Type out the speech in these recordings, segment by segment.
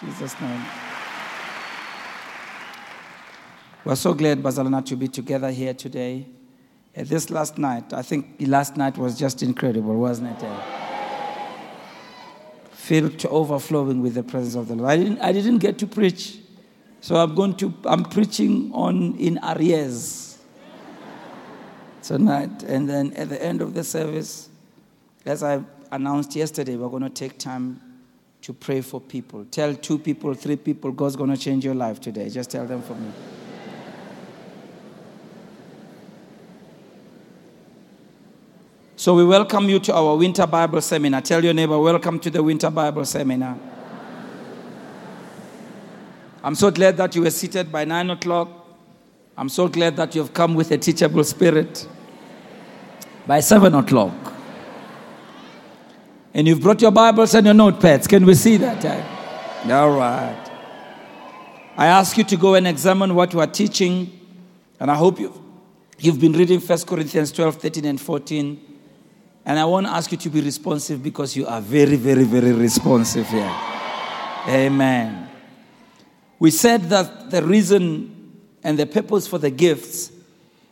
Jesus' name. We're so glad, Bazalana, to be together here today. Uh, this last night, I think last night was just incredible, wasn't it? Uh, filled to overflowing with the presence of the Lord. I didn't, I didn't get to preach, so I'm going to, I'm preaching on in arrears tonight. And then at the end of the service, as I announced yesterday, we're going to take time to pray for people. Tell two people, three people, God's going to change your life today. Just tell them for me. So we welcome you to our Winter Bible Seminar. Tell your neighbor, welcome to the Winter Bible Seminar. I'm so glad that you were seated by nine o'clock. I'm so glad that you have come with a teachable spirit by seven o'clock. And you've brought your Bibles and your notepads. Can we see that? All right. I ask you to go and examine what we are teaching. And I hope you've, you've been reading 1 Corinthians 12, 13, and 14. And I want to ask you to be responsive because you are very, very, very responsive here. Amen. We said that the reason and the purpose for the gifts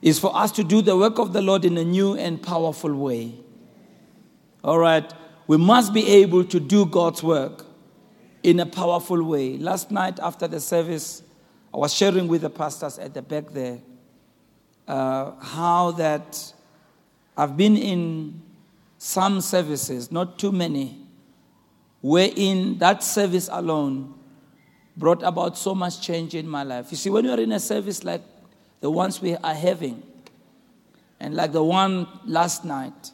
is for us to do the work of the Lord in a new and powerful way. All right. We must be able to do God's work in a powerful way. Last night after the service, I was sharing with the pastors at the back there uh, how that I've been in some services, not too many, wherein that service alone brought about so much change in my life. You see, when you're in a service like the ones we are having, and like the one last night,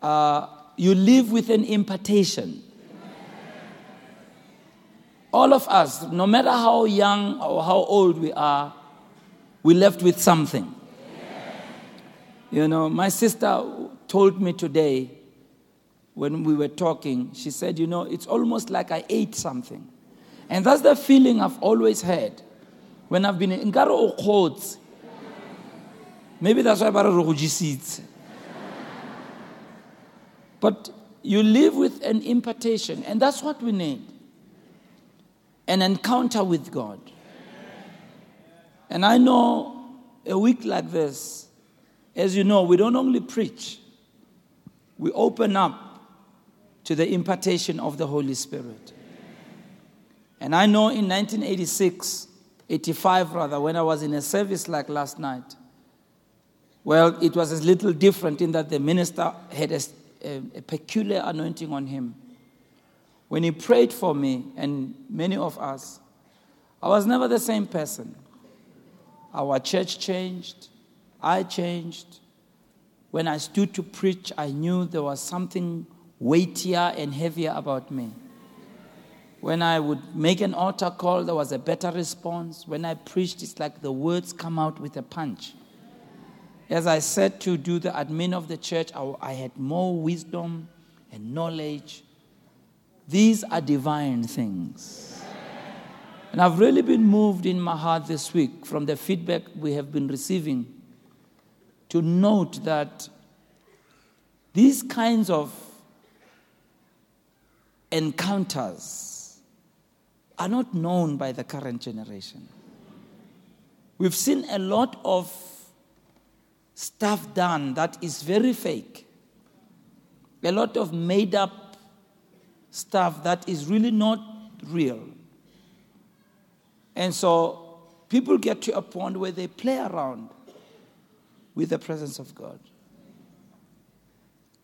uh, you live with an impartation. All of us, no matter how young or how old we are, we left with something. You know, my sister told me today when we were talking, she said, You know, it's almost like I ate something. And that's the feeling I've always had when I've been in Garo Okhots. Maybe that's why I seeds. But you live with an impartation, and that's what we need an encounter with God. And I know a week like this, as you know, we don't only preach, we open up to the impartation of the Holy Spirit. And I know in 1986, 85 rather, when I was in a service like last night, well, it was a little different in that the minister had a a, a peculiar anointing on him. When he prayed for me and many of us, I was never the same person. Our church changed, I changed. When I stood to preach, I knew there was something weightier and heavier about me. When I would make an altar call, there was a better response. When I preached, it's like the words come out with a punch. As I said to do the admin of the church, I, I had more wisdom and knowledge. These are divine things. And I've really been moved in my heart this week from the feedback we have been receiving to note that these kinds of encounters are not known by the current generation. We've seen a lot of stuff done that is very fake. A lot of made up stuff that is really not real. And so people get to a point where they play around with the presence of God.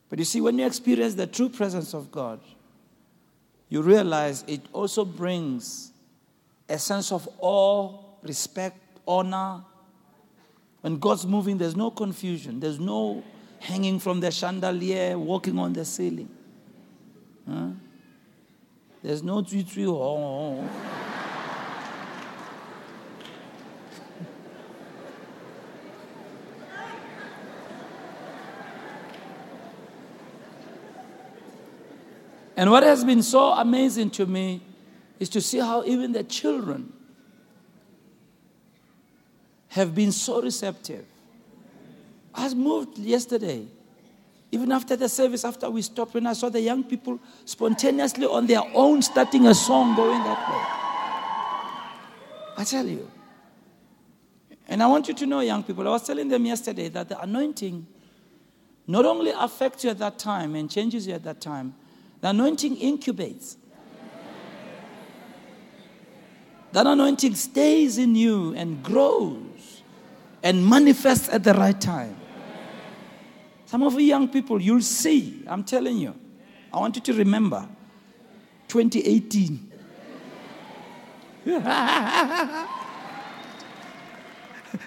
But you see, when you experience the true presence of God, you realize it also brings a sense of awe, respect, honor, when God's moving, there's no confusion. There's no hanging from the chandelier, walking on the ceiling. Huh? There's no tui tui oh, oh, oh. And what has been so amazing to me is to see how even the children have been so receptive. I was moved yesterday Even after the service, after we stopped, when I saw the young people spontaneously on their own starting a song going that way. I tell you. And I want you to know, young people, I was telling them yesterday that the anointing not only affects you at that time and changes you at that time, the anointing incubates. That anointing stays in you and grows and manifest at the right time. Some of you young people, you'll see, I'm telling you. I want you to remember 2018.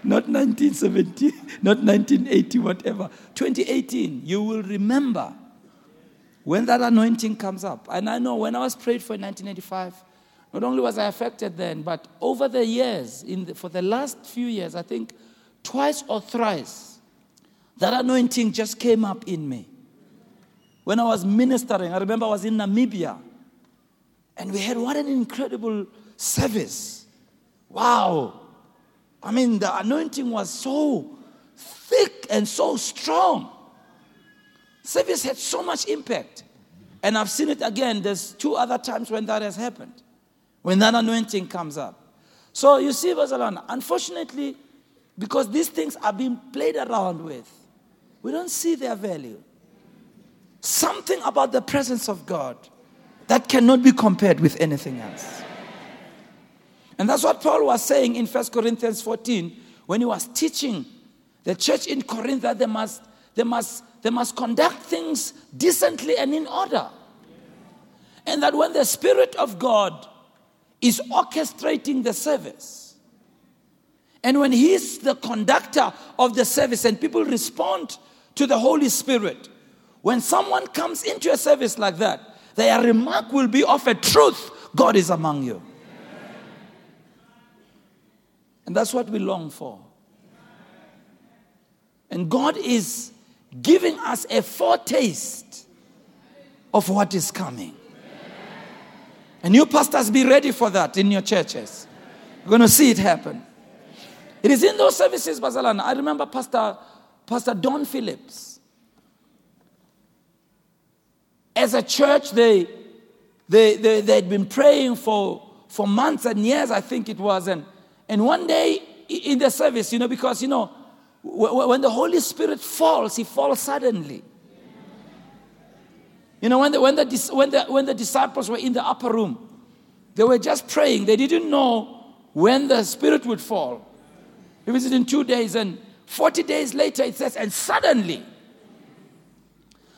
not 1970, not 1980, whatever. 2018, you will remember when that anointing comes up. And I know when I was prayed for in 1985, not only was I affected then, but over the years, in the, for the last few years, I think twice or thrice, that anointing just came up in me. When I was ministering, I remember I was in Namibia, and we had what an incredible service. Wow. I mean, the anointing was so thick and so strong. Service had so much impact. And I've seen it again. There's two other times when that has happened, when that anointing comes up. So you see, Bazalan, unfortunately, because these things are being played around with, we don't see their value. Something about the presence of God that cannot be compared with anything else. And that's what Paul was saying in 1 Corinthians 14 when he was teaching the church in Corinth that they must, they must, they must conduct things decently and in order. And that when the Spirit of God is orchestrating the service, and when He's the conductor of the service and people respond to the Holy Spirit, when someone comes into a service like that, their remark will be of a truth God is among you. And that's what we long for. And God is giving us a foretaste of what is coming. And you pastors be ready for that in your churches. You're going to see it happen. It is in those services, Bazalan. I remember Pastor, Pastor Don Phillips. As a church, they, they, they, they had been praying for, for months and years, I think it was. And and one day in the service, you know, because, you know, when the Holy Spirit falls, he falls suddenly. You know, when the, when, the, when, the, when the disciples were in the upper room, they were just praying. They didn't know when the Spirit would fall. It was in two days, and 40 days later, it says, and suddenly.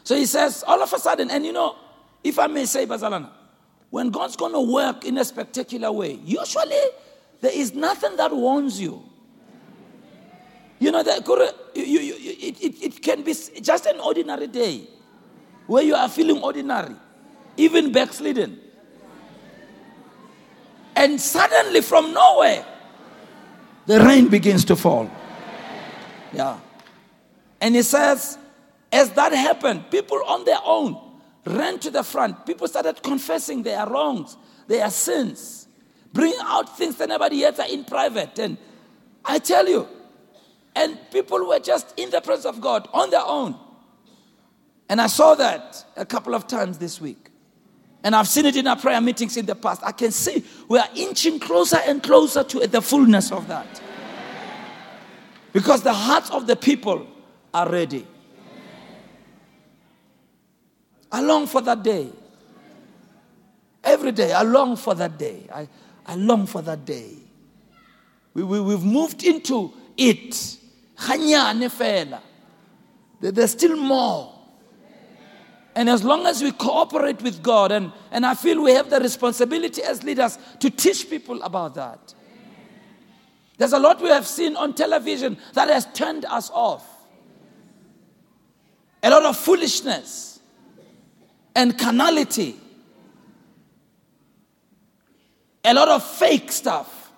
So he says, all of a sudden, and you know, if I may say, Bazalana, when God's going to work in a spectacular way, usually there is nothing that warns you. You know, that you, you, it, it, it can be just an ordinary day where you are feeling ordinary, even backslidden. And suddenly, from nowhere, the rain begins to fall. Yeah. And he says, as that happened, people on their own ran to the front. People started confessing their wrongs, their sins bring out things that nobody else are in private. And I tell you, and people were just in the presence of God on their own. And I saw that a couple of times this week. And I've seen it in our prayer meetings in the past. I can see we are inching closer and closer to the fullness of that. Because the hearts of the people are ready. I long for that day. Every day, I long for that day. I, I long for that day. We, we, we've moved into it. There's still more. And as long as we cooperate with God, and, and I feel we have the responsibility as leaders to teach people about that. There's a lot we have seen on television that has turned us off. A lot of foolishness and carnality a lot of fake stuff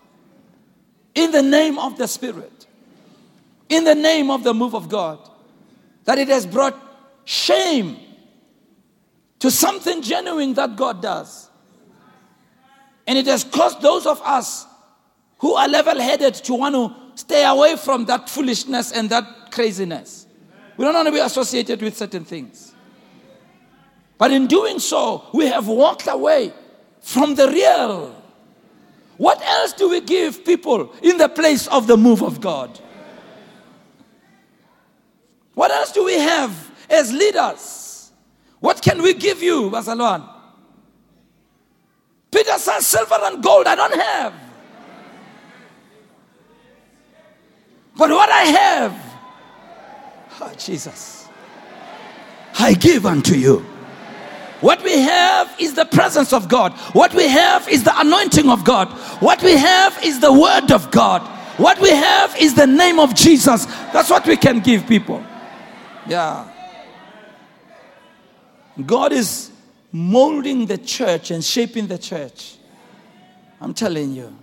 in the name of the Spirit, in the name of the move of God, that it has brought shame to something genuine that God does. And it has caused those of us who are level headed to want to stay away from that foolishness and that craziness. We don't want to be associated with certain things. But in doing so, we have walked away from the real. What else do we give people in the place of the move of God? What else do we have as leaders? What can we give you, Basalwan? Peter says, Silver and gold I don't have. But what I have, oh, Jesus, I give unto you. What we have is the presence of God. What we have is the anointing of God. What we have is the word of God. What we have is the name of Jesus. That's what we can give people. Yeah. God is molding the church and shaping the church. I'm telling you.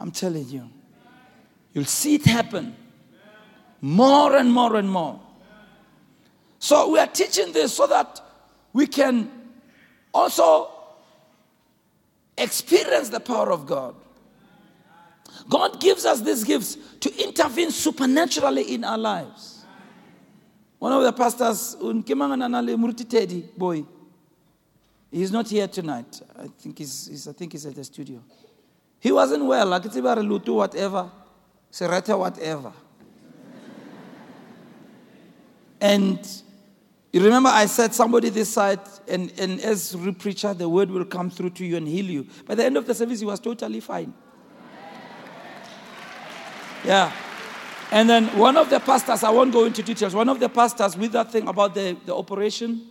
I'm telling you. You'll see it happen more and more and more. So we are teaching this so that we can also experience the power of God. God gives us these gifts to intervene supernaturally in our lives. One of the pastors, Murti Teddy boy, he's not here tonight. I think he's, he's, I think he's at the studio. He wasn't well, whatever, Sereta, whatever. And you remember I said somebody this side, and, and as preacher, the word will come through to you and heal you. By the end of the service, he was totally fine. Yeah. And then one of the pastors, I won't go into details, one of the pastors with that thing about the, the operation,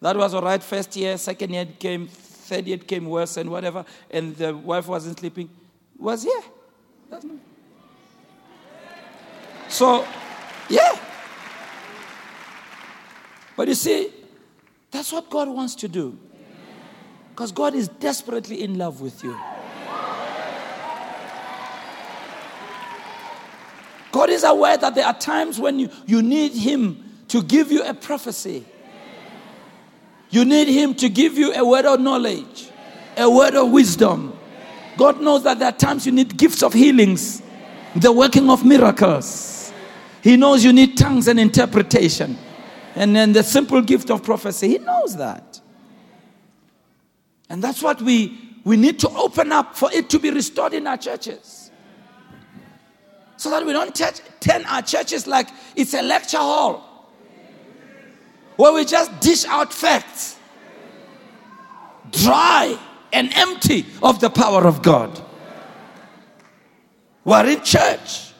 that was all right. First year, second year came, third year came worse and whatever, and the wife wasn't sleeping, was here. So, yeah. But you see, that's what God wants to do. Because God is desperately in love with you. God is aware that there are times when you, you need Him to give you a prophecy. You need Him to give you a word of knowledge, a word of wisdom. God knows that there are times you need gifts of healings, the working of miracles. He knows you need tongues and interpretation. And then the simple gift of prophecy. He knows that. And that's what we, we need to open up for it to be restored in our churches so that we don't touch, turn our churches like it's a lecture hall where we just dish out facts, dry and empty of the power of God. We're in church.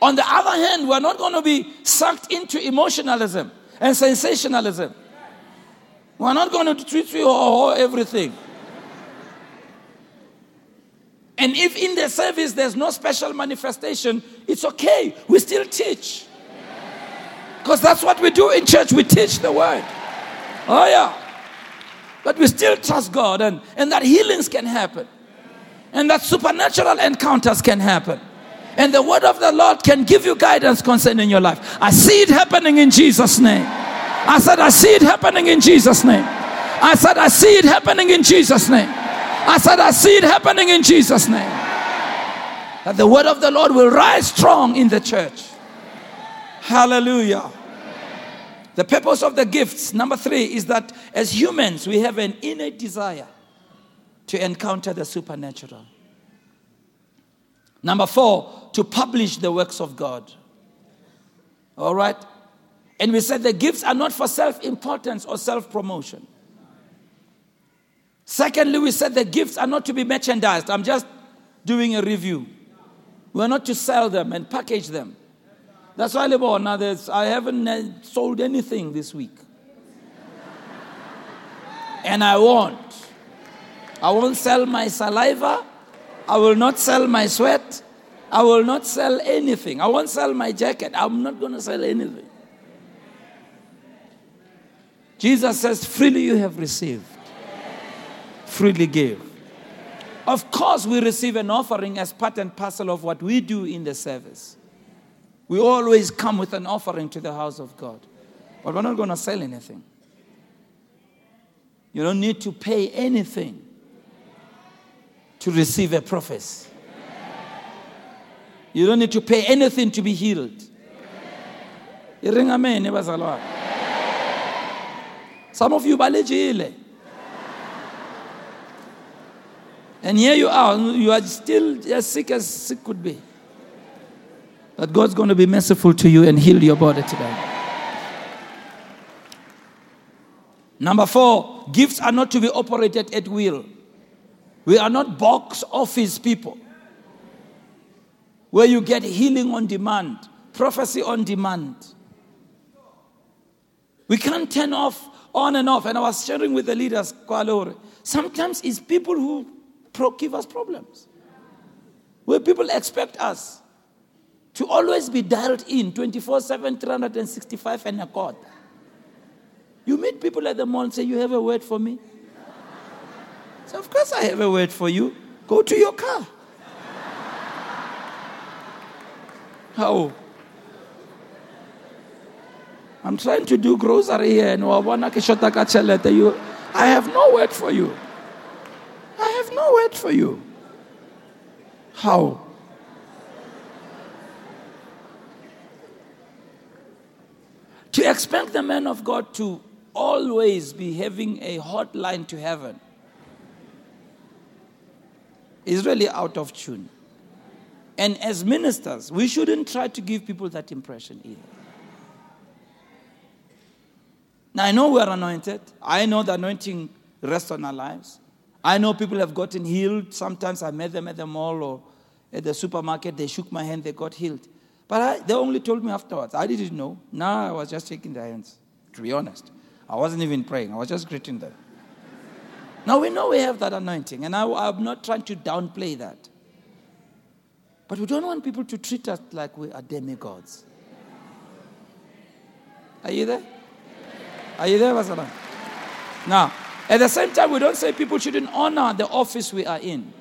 On the other hand, we're not going to be sucked into emotionalism and sensationalism. We're not going to treat you or everything. And if in the service there's no special manifestation, it's okay. We still teach. Because that's what we do in church. We teach the word. Oh, yeah. But we still trust God and, and that healings can happen. And that supernatural encounters can happen. And the word of the Lord can give you guidance concerning your life. I see it happening in Jesus' name. I said, I see it happening in Jesus' name. I said, I see it happening in Jesus' name. I said, I see it happening in Jesus' name. That the word of the Lord will rise strong in the church. Hallelujah. The purpose of the gifts, number three, is that as humans, we have an innate desire to encounter the supernatural. Number four, to publish the works of God. All right? And we said the gifts are not for self importance or self promotion. Secondly, we said the gifts are not to be merchandised. I'm just doing a review. We're not to sell them and package them. That's why now I haven't sold anything this week. and I won't. I won't sell my saliva. I will not sell my sweat. I will not sell anything. I won't sell my jacket. I'm not going to sell anything. Jesus says, freely you have received freely give. Of course, we receive an offering as part and parcel of what we do in the service. We always come with an offering to the house of God. But we're not going to sell anything. You don't need to pay anything to receive a prophecy. You don't need to pay anything to be healed. Amen. Some of you balejile. And here you are, you are still as sick as sick could be. But God's going to be merciful to you and heal your body today. Number four, gifts are not to be operated at will. We are not box office people where you get healing on demand, prophecy on demand. We can't turn off on and off. And I was sharing with the leaders, sometimes it's people who give us problems. Where people expect us to always be dialed in 24 7, 365 and a quarter. You meet people at the mall and say, You have a word for me? So, of course, I have a word for you. Go to your car. How? I'm trying to do grocery here and you I have no word for you. I have no word for you. How? To expect the man of God to always be having a hotline to heaven is really out of tune. And as ministers, we shouldn't try to give people that impression either. Now, I know we're anointed. I know the anointing rests on our lives. I know people have gotten healed. Sometimes I met them at the mall or at the supermarket. They shook my hand, they got healed. But I, they only told me afterwards. I didn't know. Now I was just shaking their hands, to be honest. I wasn't even praying, I was just greeting them. Now we know we have that anointing, and I, I'm not trying to downplay that. But we don't want people to treat us like we are demigods. Are you there? Are you there, Vasana? Now, at the same time, we don't say people shouldn't honor the office we are in.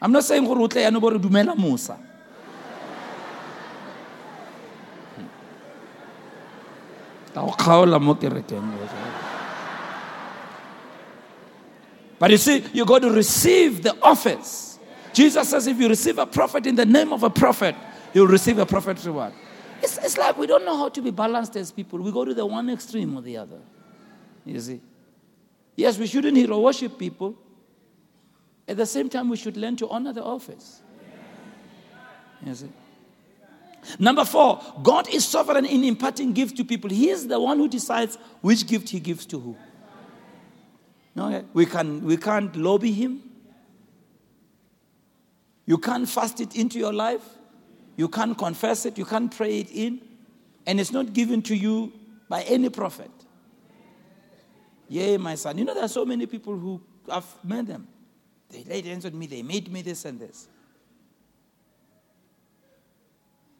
I'm not saying nobody dumela Musa. But you see, you got to receive the office. Jesus says if you receive a prophet in the name of a prophet, you'll receive a prophet's reward. It's, it's like we don't know how to be balanced as people. We go to the one extreme or the other. You see? Yes, we shouldn't hero worship people. At the same time, we should learn to honor the office. You see? Number four, God is sovereign in imparting gifts to people. He is the one who decides which gift he gives to who. No, we, can, we can't lobby him. You can't fast it into your life. You can't confess it. You can't pray it in. And it's not given to you by any prophet. Yeah, my son. You know, there are so many people who I've met them. They laid hands on me, they made me this and this.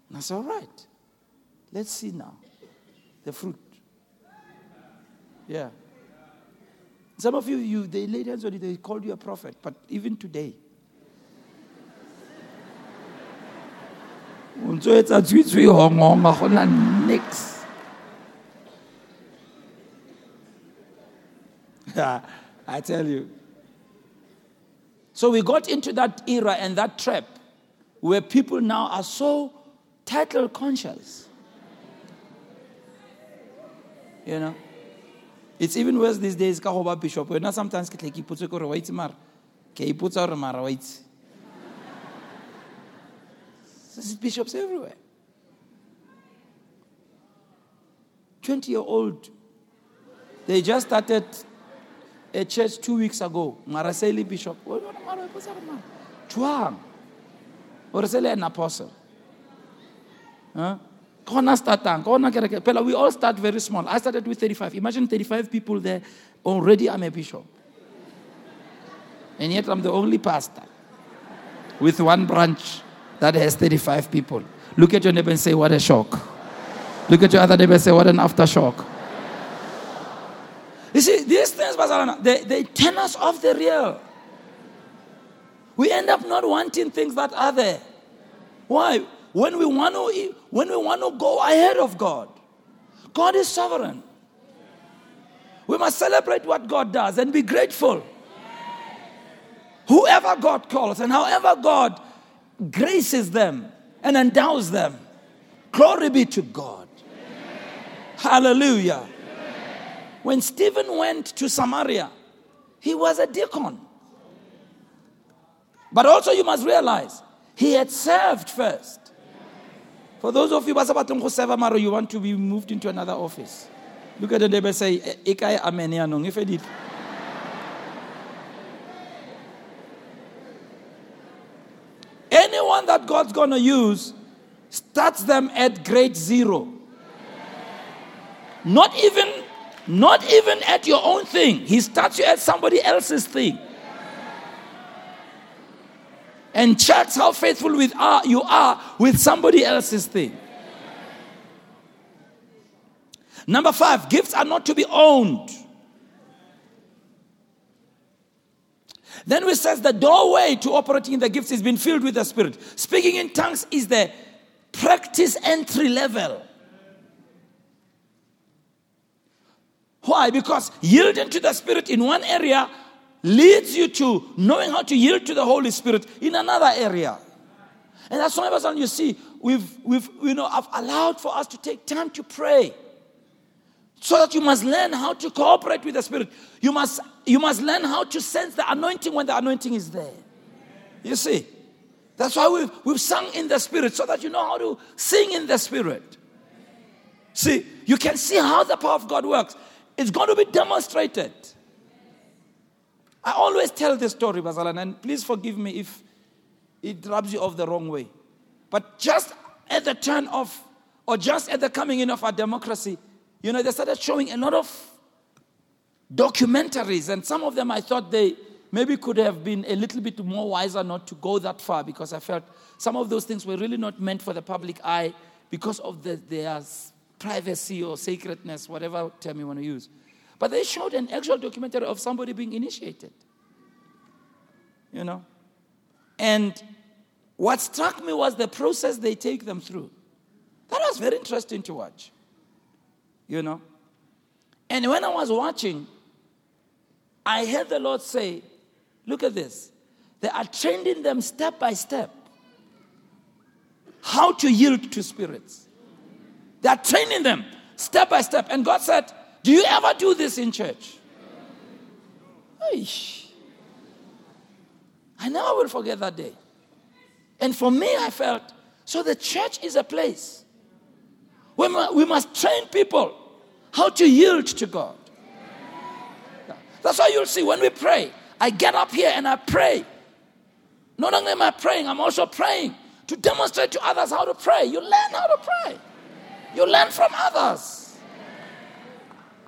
And I said, all right, let's see now the fruit. Yeah. Some of you, you they laid hands on you, they called you a prophet, but even today, Yeah, I tell you. So we got into that era and that trap where people now are so title conscious. You know? It's even worse these days ka go ba bishop. Wena sometimes ke tle ke ipotse gore wa itse mara. Ke ipotsa gore mara wa. There's bishops everywhere. 20 year old. They just started a church two weeks ago. Maraseli bishop. Chuang. Or an apostle. Huh? Ah, we all start very small. I started with 35. Imagine 35 people there. Already I'm a bishop. And yet I'm the only pastor with one branch that has 35 people. Look at your neighbor and say, What a shock. Look at your other neighbor and say, What an aftershock. You see, these things, they, they turn us off the real. We end up not wanting things that are there. Why? When we want to when we want to go ahead of God. God is sovereign. We must celebrate what God does and be grateful. Whoever God calls and however God graces them and endows them, glory be to God. Hallelujah. When Stephen went to Samaria, he was a deacon. But also, you must realize, he had served first. For those of you who serve Maro, you want to be moved into another office. Look at the neighbor say, Ikai amenianong. If it Anyone that God's going to use starts them at grade zero. Not even, not even at your own thing. He starts you at somebody else's thing. And checks how faithful with are, you are with somebody else's thing. Number five, gifts are not to be owned. Then we says the doorway to operating in the gifts is being filled with the Spirit. Speaking in tongues is the practice entry level. Why? Because yielding to the Spirit in one area leads you to knowing how to yield to the Holy Spirit in another area. And that's why, you see, we've, we've, you know, I've allowed for us to take time to pray. So that you must learn how to cooperate with the Spirit. You must, you must learn how to sense the anointing when the anointing is there. You see? That's why we've, we've sung in the Spirit, so that you know how to sing in the Spirit. See, you can see how the power of God works. It's going to be demonstrated. I always tell this story, Bazalan, and please forgive me if it rubs you off the wrong way. But just at the turn of, or just at the coming in of our democracy, you know, they started showing a lot of documentaries, and some of them I thought they maybe could have been a little bit more wiser not to go that far because I felt some of those things were really not meant for the public eye because of the, their privacy or sacredness, whatever term you want to use. But they showed an actual documentary of somebody being initiated. You know? And what struck me was the process they take them through. That was very interesting to watch you know. And when I was watching, I heard the Lord say, Look at this. They are training them step by step how to yield to spirits. They are training them step by step. And God said, Do you ever do this in church? I never will forget that day. And for me, I felt so the church is a place where we must train people how to yield to God. That's why you'll see when we pray, I get up here and I pray. Not only am I praying, I'm also praying to demonstrate to others how to pray. You learn how to pray, you learn from others.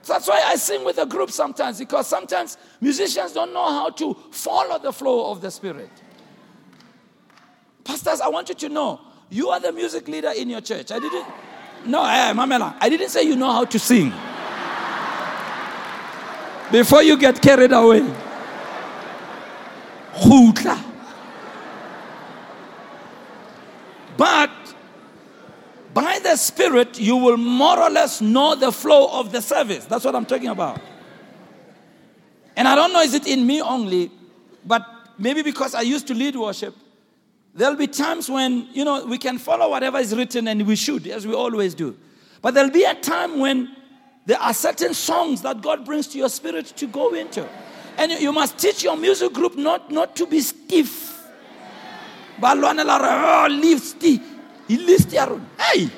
That's why I sing with a group sometimes because sometimes musicians don't know how to follow the flow of the Spirit. Pastors, I want you to know you are the music leader in your church. I didn't. No, hey, Mamela, I didn't say you know how to sing. Before you get carried away. But by Spirit, you will more or less know the flow of the service. That's what I'm talking about. And I don't know, is it in me only, but maybe because I used to lead worship, There'll be times when, you know, we can follow whatever is written and we should, as we always do. But there'll be a time when there are certain songs that God brings to your spirit to go into. And you must teach your music group not, not to be stiff. Oh, leave stiff. Hey!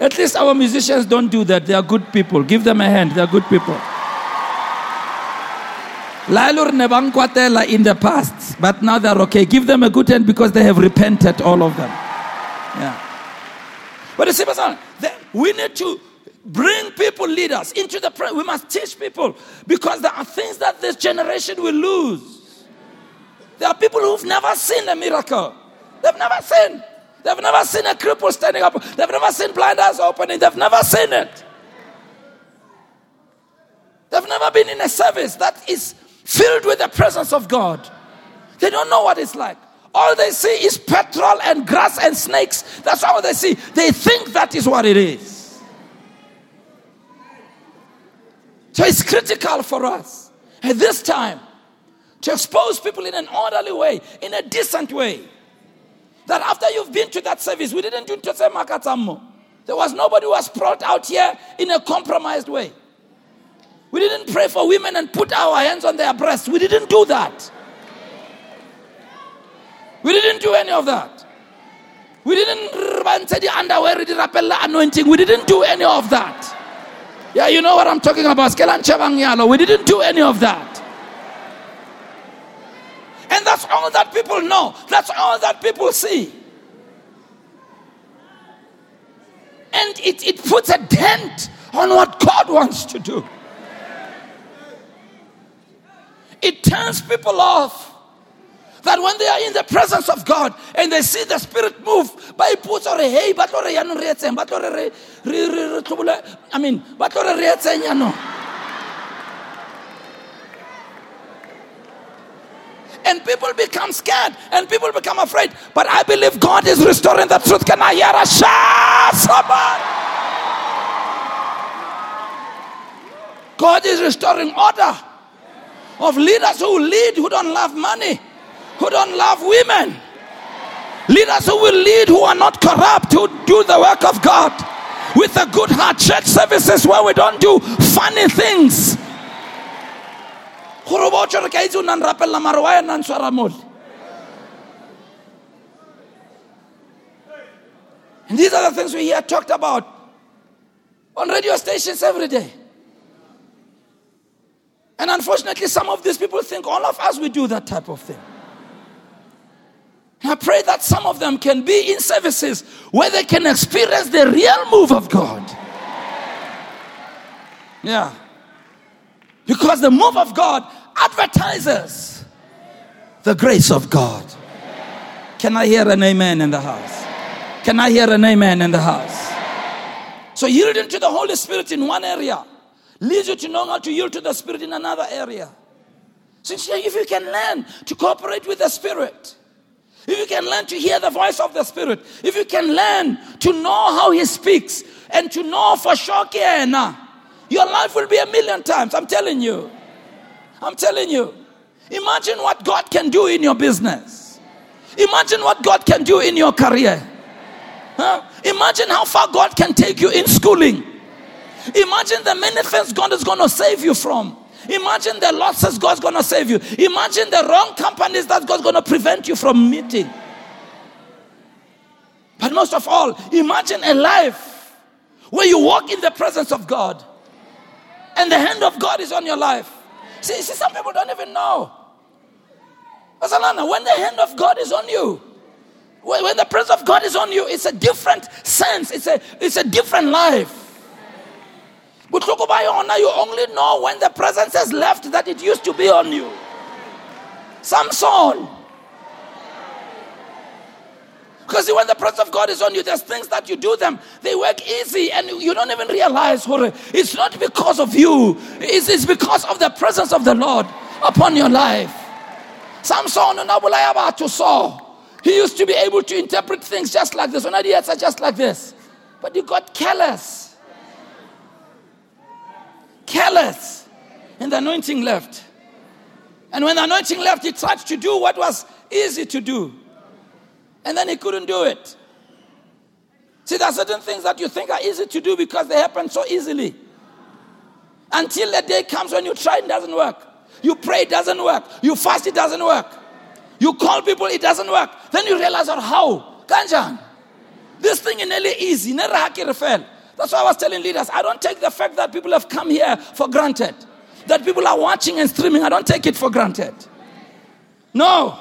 At least our musicians don't do that. They are good people. Give them a hand. They are good people. Lailur Nebankwatela in the past, but now they're okay. Give them a good hand because they have repented, all of them. Yeah. But you see, we need to bring people, leaders, into the prayer. We must teach people because there are things that this generation will lose. There are people who've never seen a miracle. They've never seen. They've never seen a cripple standing up. They've never seen blind eyes opening. They've never seen it. They've never been in a service that is filled with the presence of God. They don't know what it's like. All they see is petrol and grass and snakes. That's all they see. They think that is what it is. So it's critical for us at this time to expose people in an orderly way, in a decent way. That after you've been to that service, we didn't do Tose Makatammo. There was nobody who was brought out here in a compromised way. We didn't pray for women and put our hands on their breasts. We didn't do that. We didn't do any of that. We didn't the underwear, the anointing. We didn't do any of that. Yeah, you know what I'm talking about. We didn't do any of that. And that's all that people know. That's all that people see. And it, it puts a dent on what God wants to do. It turns people off. That when they are in the presence of God and they see the Spirit move, by puts or hey, but I mean, but and people become scared and people become afraid. But I believe God is restoring the truth. Can I hear a shout? Somebody? God is restoring order of leaders who lead who don't love money, who don't love women. Leaders who will lead who are not corrupt, who do the work of God with a good heart. Church services where we don't do funny things. And these are the things we hear talked about on radio stations every day. And unfortunately, some of these people think all of us we do that type of thing. I pray that some of them can be in services where they can experience the real move of God. Yeah. Because the move of God advertises the grace of God. Can I hear an amen in the house? Can I hear an amen in the house? So yielding to the Holy Spirit in one area leads you to know how to yield to the Spirit in another area. Since if you can learn to cooperate with the Spirit, if you can learn to hear the voice of the Spirit, if you can learn to know how He speaks and to know for sure, your life will be a million times. I'm telling you. I'm telling you. Imagine what God can do in your business. Imagine what God can do in your career. Huh? Imagine how far God can take you in schooling. Imagine the many things God is going to save you from. Imagine the losses God's going to save you. Imagine the wrong companies that God's going to prevent you from meeting. But most of all, imagine a life where you walk in the presence of God and the hand of God is on your life. See, see some people don't even know. When the hand of God is on you, when, the presence of God is on you, it's a different sense, it's a, it's a different life. botlhoko ba yona you only know when the presence has left that it used to be on you samson because when the presence of God is on you, there's things that you do them, they work easy and you don't even realize it's not because of you, it's, it's because of the presence of the Lord upon your life. Samson to saw. He used to be able to interpret things just like this, ideas are just like this. But he got careless careless. And the anointing left. And when the anointing left, he tried to do what was easy to do. And then he couldn't do it. See, there are certain things that you think are easy to do because they happen so easily. Until the day comes when you try, it doesn't work. You pray, it doesn't work. You fast, it doesn't work. You call people, it doesn't work. Then you realize, oh, how? Kanjan. This thing is nearly easy. That's why I was telling leaders I don't take the fact that people have come here for granted. That people are watching and streaming, I don't take it for granted. No.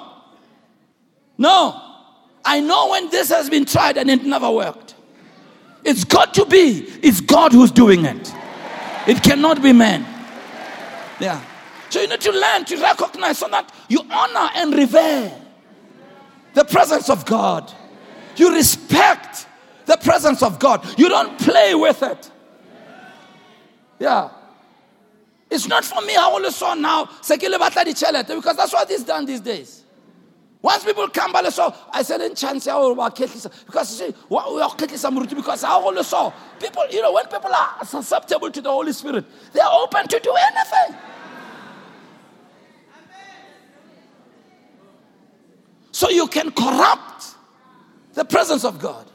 No. I know when this has been tried and it never worked. It's got to be, it's God who's doing it. It cannot be man. Yeah. So you need to learn to recognize so that you honor and revere the presence of God. You respect the presence of God. You don't play with it. Yeah. It's not for me. I only saw now. Because that's what is done these days. Once people come by the saw, I said in chance because you see, we are because I only saw people, you know, when people are susceptible to the Holy Spirit, they are open to do anything. So you can corrupt the presence of God.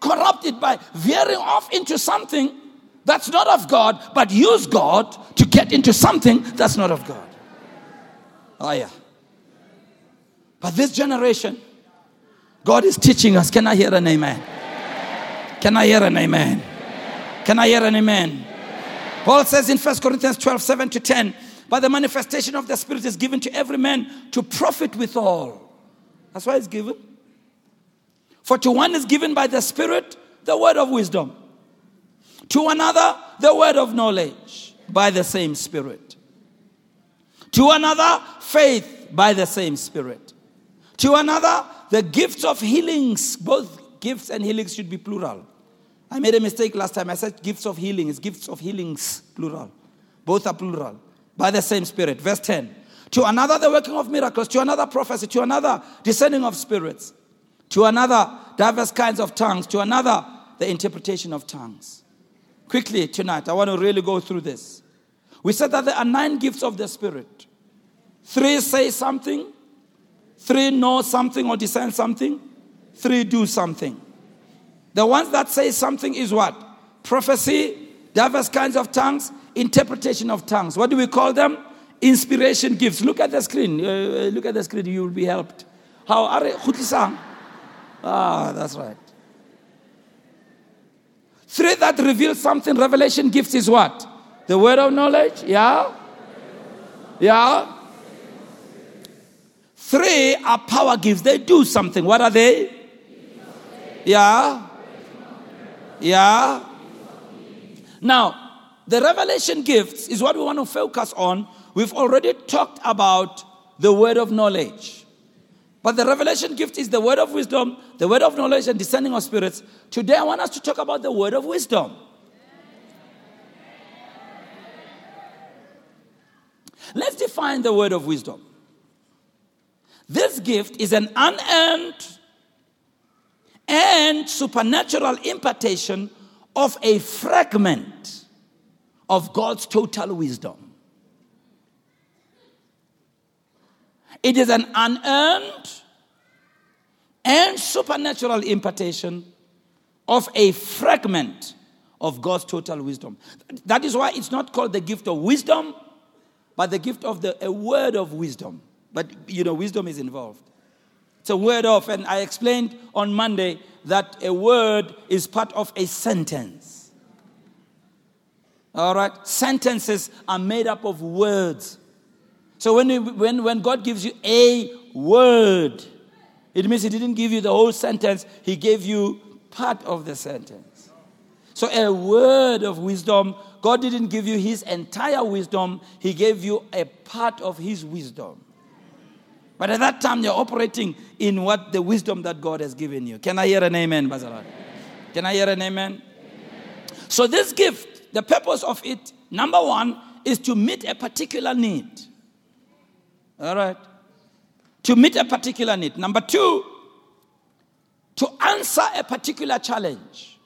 Corrupted by veering off into something that's not of God, but use God to get into something that's not of God. Oh, yeah. But this generation, God is teaching us. Can I hear an amen? Can I hear an amen? Can I hear an amen? Paul says in 1 Corinthians 12, 7 to 10, but the manifestation of the Spirit is given to every man to profit withal. That's why it's given. For to one is given by the Spirit the word of wisdom, to another the word of knowledge by the same Spirit, to another faith by the same Spirit, to another the gifts of healings. Both gifts and healings should be plural. I made a mistake last time. I said gifts of healing. It's gifts of healings, plural. Both are plural by the same Spirit. Verse 10. To another, the working of miracles. To another, prophecy. To another, discerning of spirits. To another, diverse kinds of tongues. To another, the interpretation of tongues. Quickly tonight, I want to really go through this. We said that there are nine gifts of the Spirit. Three say something, three know something or discern something, three do something. The ones that say something is what? Prophecy, diverse kinds of tongues, interpretation of tongues. What do we call them? Inspiration gifts. Look at the screen. Uh, look at the screen. You will be helped. How are Khutlisang? Ah, that's right. Three that reveal something. Revelation gifts is what? The word of knowledge. Yeah. Yeah. Three are power gifts. They do something. What are they? Yeah. Yeah. Now, the revelation gifts is what we want to focus on. We've already talked about the word of knowledge. But the revelation gift is the word of wisdom, the word of knowledge, and discerning of spirits. Today, I want us to talk about the word of wisdom. Let's define the word of wisdom. This gift is an unearned and supernatural impartation of a fragment of God's total wisdom. It is an unearned and supernatural impartation of a fragment of God's total wisdom. That is why it's not called the gift of wisdom, but the gift of the a word of wisdom. But you know, wisdom is involved. It's a word of, and I explained on Monday that a word is part of a sentence. All right? Sentences are made up of words. So when, you, when, when God gives you a word, it means He didn't give you the whole sentence, He gave you part of the sentence. So a word of wisdom, God didn't give you His entire wisdom, He gave you a part of His wisdom. But at that time, you're operating in what the wisdom that God has given you. Can I hear an amen, Bazalat? Can I hear an amen? amen? So, this gift, the purpose of it, number one, is to meet a particular need. All right? To meet a particular need. Number two, to answer a particular challenge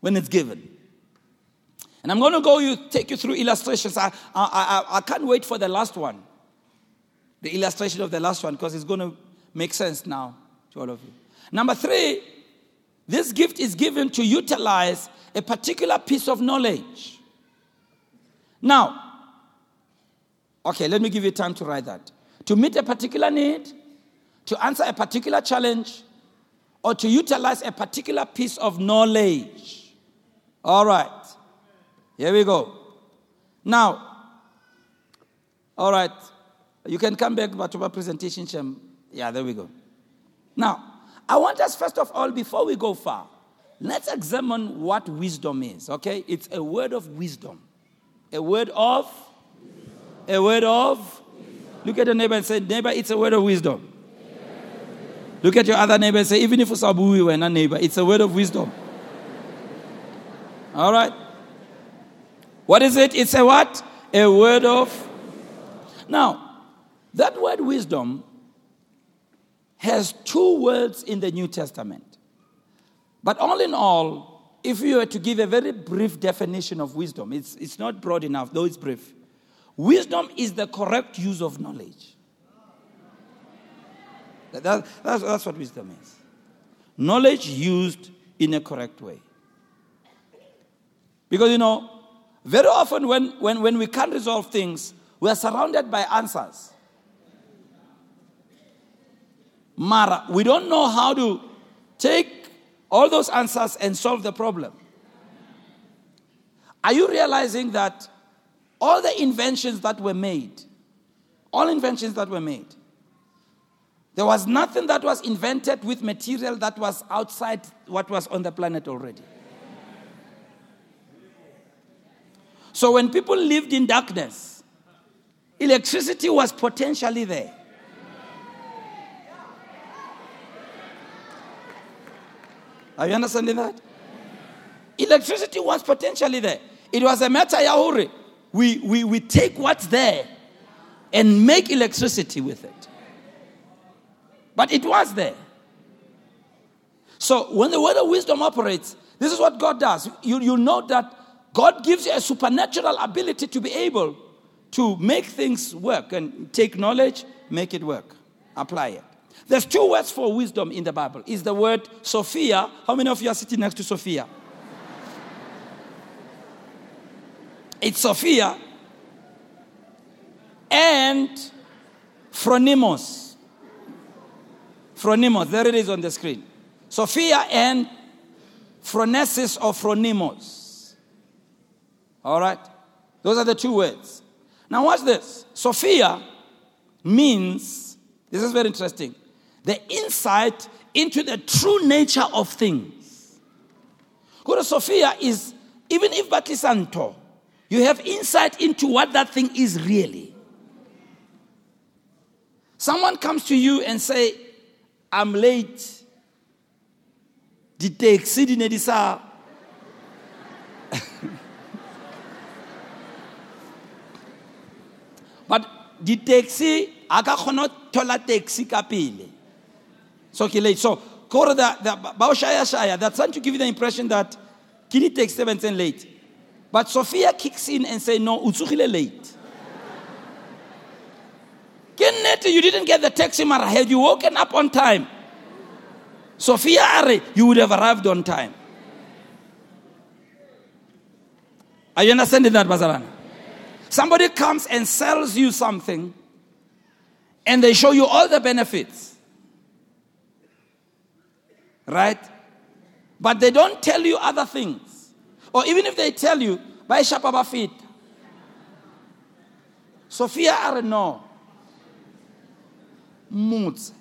when it's given. And I'm going to go you take you through illustrations. I, I, I, I can't wait for the last one the illustration of the last one because it's going to make sense now to all of you. Number three, this gift is given to utilize a particular piece of knowledge. Now, okay, let me give you time to write that. To meet a particular need, to answer a particular challenge, or to utilize a particular piece of knowledge. All right, here we go. Now, all right, you can come back to my presentation. Yeah, there we go. Now, I want us, first of all, before we go far, let's examine what wisdom is, okay? It's a word of wisdom. A word of? A word of? Look at the neighbor and say, neighbor, it's a word of wisdom. Look at your other neighbor and say, even if it's Abu, we're not neighbor, it's a word of wisdom. All right? What is it? It's a what? A word of. Now, that word wisdom has two words in the New Testament. But all in all, if you were to give a very brief definition of wisdom, it's, it's not broad enough, though it's brief. Wisdom is the correct use of knowledge. That, that, that's, that's what wisdom is. Knowledge used in a correct way. Because, you know, very often when, when, when we can't resolve things, we are surrounded by answers. Mara, we don't know how to take all those answers and solve the problem. Are you realizing that all the inventions that were made, all inventions that were made, there was nothing that was invented with material that was outside what was on the planet already. So when people lived in darkness, electricity was potentially there. Are you understanding that? Electricity was potentially there. It was a matter, Yahuri. We, we, we take what's there and make electricity with it. But it was there. So when the word of wisdom operates, this is what God does. You, you know that God gives you a supernatural ability to be able to make things work and take knowledge, make it work, apply it. There's two words for wisdom in the Bible. Is the word Sophia. How many of you are sitting next to Sophia? It's Sophia and Phronimos. Phronimos, there it is on the screen. Sophia and Phronesis or Phronimos. All right? Those are the two words. Now, watch this. Sophia means, this is very interesting, the insight into the true nature of things. Good Sophia is, even if Batisanto, you have insight into what that thing is really. Someone comes to you and say, I'm late. The taxi di ne di sa But the taxi a ka kgona thola taxi ka pele. So ke late. So the the ba o shaya shaya that's trying to give you the impression that ke di taxi tse late. But Sophia kicks in and say no, utsugile late. you didn't get the taxi mara had you woken up on time sophia are you would have arrived on time are you understanding that Bazalana? Somebody comes and sells you something and they show you all the benefits. Right? But they don't tell you other things. Or even if they tell you by shapa sophia are no. Moods.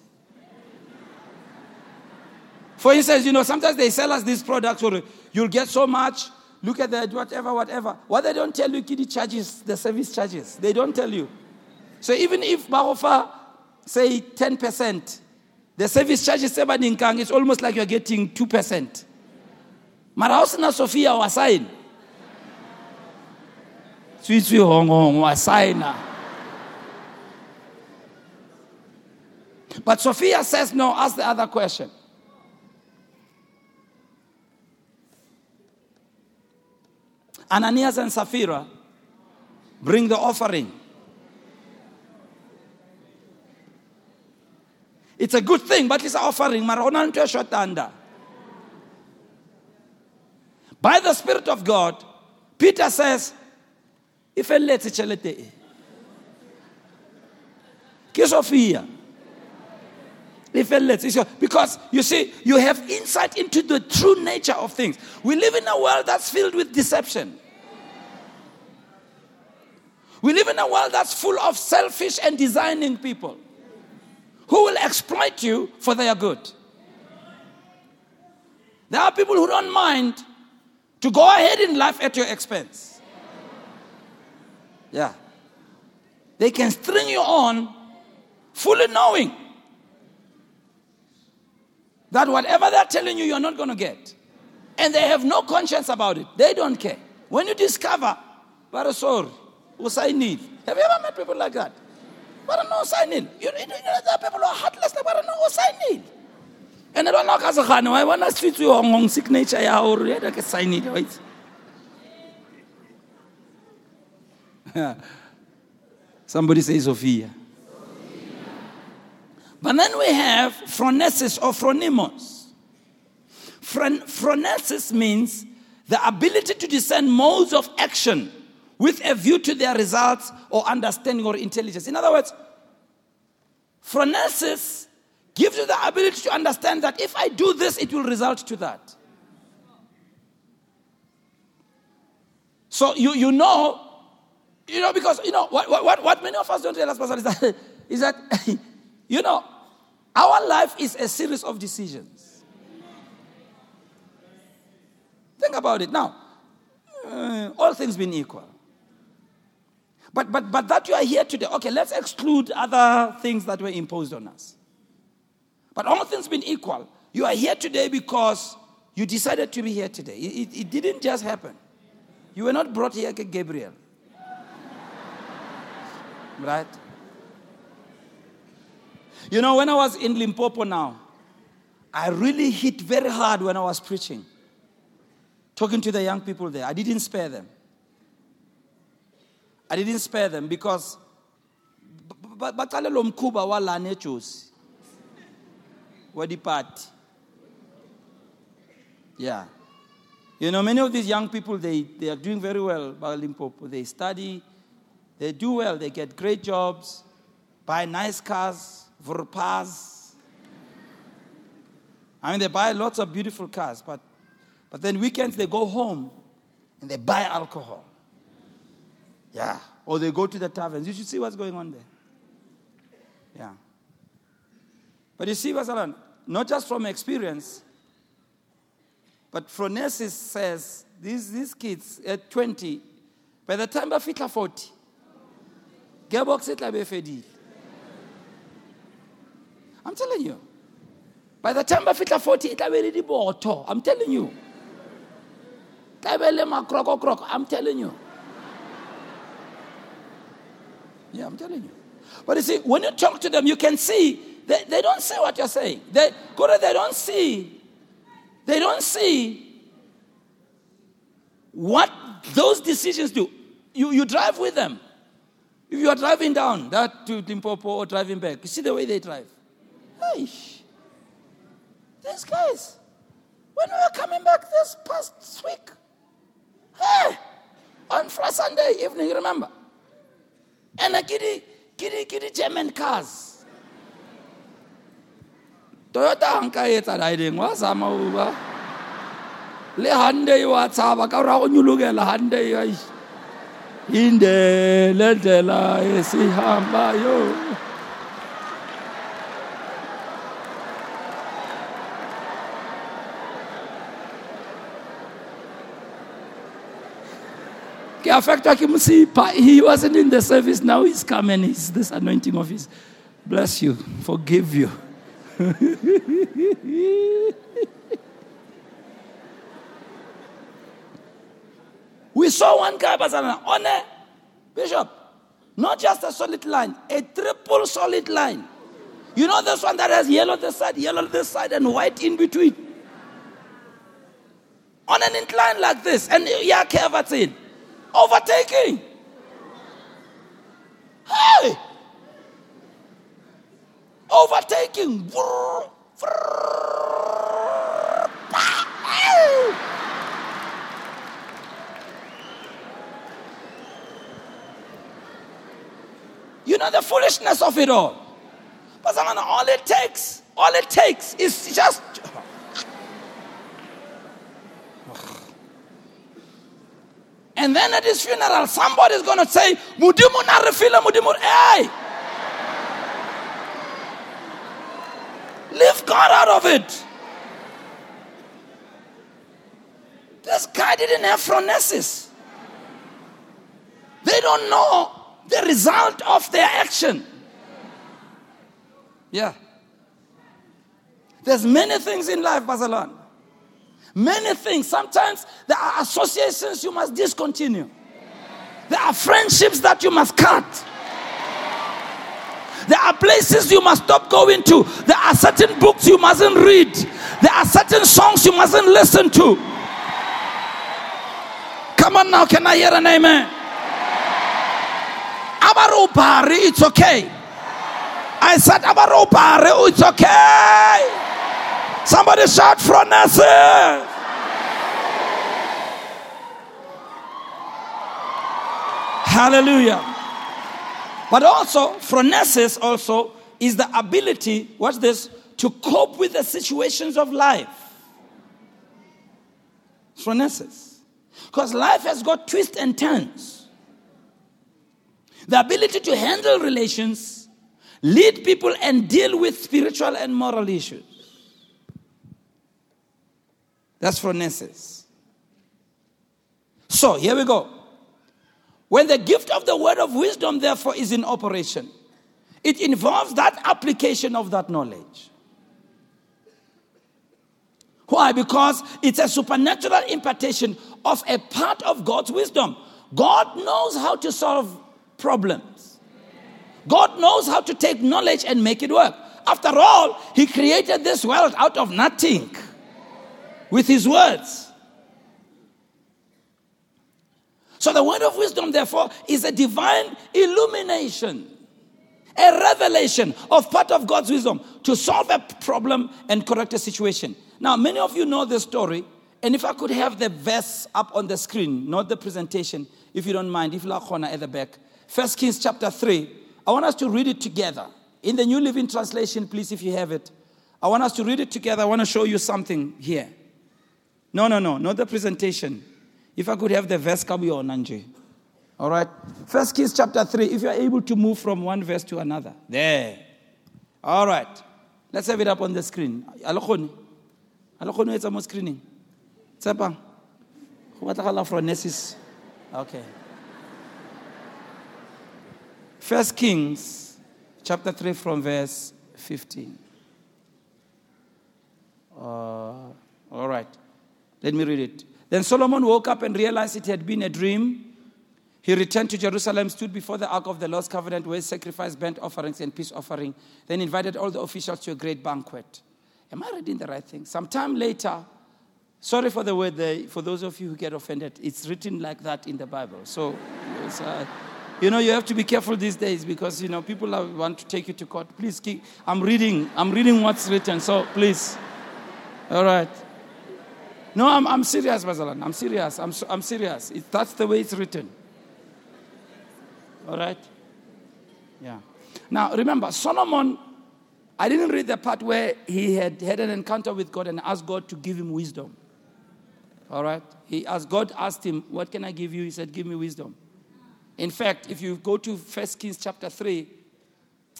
For instance, you know, sometimes they sell us these products or you'll get so much, look at that, whatever, whatever. What they don't tell you, kitty charges, the service charges. They don't tell you. So even if Barofa say 10%, the service charges seven in Sebaninkang it's almost like you're getting 2%. Marausna Sophia was sign. Sweet sweet hong hong was. But Sophia says, no, ask the other question. Ananias and Sapphira bring the offering. It's a good thing, but it's an offering. By the Spirit of God, Peter says, if Ke Sophia. Because you see, you have insight into the true nature of things. We live in a world that's filled with deception. We live in a world that's full of selfish and designing people who will exploit you for their good. There are people who don't mind to go ahead in life at your expense. Yeah. They can string you on fully knowing that whatever they're telling you, you're not going to get. And they have no conscience about it. They don't care. When you discover, but sorry, usainil. Have you ever met people like that? But no usainil. You, you know, there are people who are heartless, but no usainil. And I don't know because I want to speak to you on signature or it right. Somebody say Sophia. But then we have phronesis or phronimos. Phron- phronesis means the ability to discern modes of action with a view to their results or understanding or intelligence. In other words, phronesis gives you the ability to understand that if I do this, it will result to that. So you, you know, you know, because you know what, what, what many of us don't realize, is that, is that you know, our life is a series of decisions. Think about it. Now, uh, all things being equal. But, but, but that you are here today, okay, let's exclude other things that were imposed on us. But all things being equal, you are here today because you decided to be here today. It, it, it didn't just happen. You were not brought here like Gabriel. right? You know, when I was in Limpopo now, I really hit very hard when I was preaching, talking to the young people there. I didn't spare them. I didn't spare them because baqale lo mkhuba walana ejosi yeah you know many of these young people they, they are doing very well by limpopo they study they do well they get great jobs buy nice cars Verpas. I mean, they buy lots of beautiful cars, but, but then weekends they go home and they buy alcohol. Yeah. Or they go to the taverns. You should see what's going on there. Yeah. But you see, Basalan, not just from experience, but Phronesis says these, these kids at 20, by the time they fit 40, gearbox it like I'm telling you. By the time I fitla 40, it will be boto. I'm telling you. I'm telling you. Yeah, I'm telling you. But you see, when you talk to them, you can see they, they don't see what you're saying. They, they don't see. They don't see what those decisions do. You, you drive with them. If you are driving down that to Limpopo or driving back, you see the way they drive. Hey, these guys, when we were coming back this past week, hey, on Friday Sunday evening, remember? And a giddy, giddy, giddy German cars. Toyota hanka etsa riding wa zama. Le Hyundai wa tshaba ka ra go nyulukela Hyundai ai. Inde le ndlela esihamba yo. He wasn't in the service. Now he's coming. He's this anointing of his. Bless you. Forgive you. we saw one guy on a eh, bishop, not just a solid line, a triple solid line. You know this one that has yellow this side, yellow this side, and white in between. On an incline like this, and yeah, curve in. Overtaking. Hey! Overtaking. You know the foolishness of it all. But all it takes, all it takes is just And then at his funeral, somebody's going to say, Mudimu na refila mudimu. Hey! Leave God out of it. This guy didn't have phronesis. They don't know the result of their action. Yeah. There's many things in life, Barcelona. Many things. Sometimes there are associations you must discontinue. There are friendships that you must cut. There are places you must stop going to. There are certain books you mustn't read. There are certain songs you mustn't listen to. Come on now, can I hear an amen? Amarubari, it's okay. I said, Abaropare, it's okay. Somebody shout Phronesis. Hallelujah. But also, phronesis also is the ability, what's this, to cope with the situations of life. Phronesis. Because life has got twists and turns. The ability to handle relations, lead people, and deal with spiritual and moral issues. That's phronesis. So, here we go. When the gift of the word of wisdom, therefore, is in operation, it involves that application of that knowledge. Why? Because it's a supernatural impartation of a part of God's wisdom. God knows how to solve problems. God knows how to take knowledge and make it work. After all, He created this world out of nothing with His words. So the word of wisdom, therefore, is a divine illumination, a revelation of part of God's wisdom to solve a problem and correct a situation. Now, many of you know the story, and if I could have the verse up on the screen, not the presentation, if you don't mind, if Lachona at the back. First Kings chapter 3. I want us to read it together. In the New Living Translation, please, if you have it. I want us to read it together. I want to show you something here. No, no, no, not the presentation. If I could have the verse on, Nanje. All right. First Kings chapter 3. If you are able to move from one verse to another. There. All right. Let's have it up on the screen. Alokone. Alokone it's almost screening. Tsepang. Okay. First Kings chapter 3 from verse 15. Uh, all right. Let me read it. Then Solomon woke up and realized it had been a dream. He returned to Jerusalem, stood before the ark of the Lord's covenant, where he sacrificed burnt offerings and peace offering, then invited all the officials to a great banquet. Am I reading the right thing? Sometime later, sorry for the word there, for those of you who get offended, it's written like that in the Bible. So, uh, you know, you have to be careful these days because, you know, people want to take you to court. Please keep, I'm reading, I'm reading what's written, so please. All right. No, I'm, I'm serious, Bazalan. I'm serious. I'm, I'm serious. It, that's the way it's written. All right? Yeah. Now, remember, Solomon, I didn't read the part where he had had an encounter with God and asked God to give him wisdom. All right? He asked, God asked him, What can I give you? He said, Give me wisdom. In fact, if you go to 1 Kings chapter 3,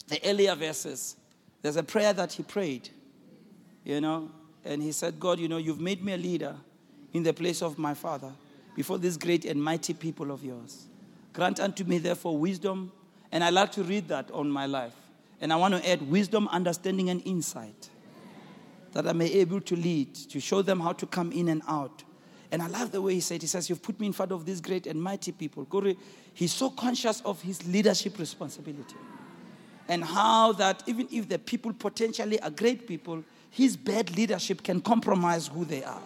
the earlier verses, there's a prayer that he prayed. You know, and he said, God, you know, you've made me a leader in the place of my father before these great and mighty people of yours. Grant unto me, therefore, wisdom. And I like to read that on my life. And I want to add wisdom, understanding, and insight that I may be able to lead, to show them how to come in and out. And I love the way he said, he says, You've put me in front of these great and mighty people. He's so conscious of his leadership responsibility. And how that even if the people potentially are great people, his bad leadership can compromise who they are.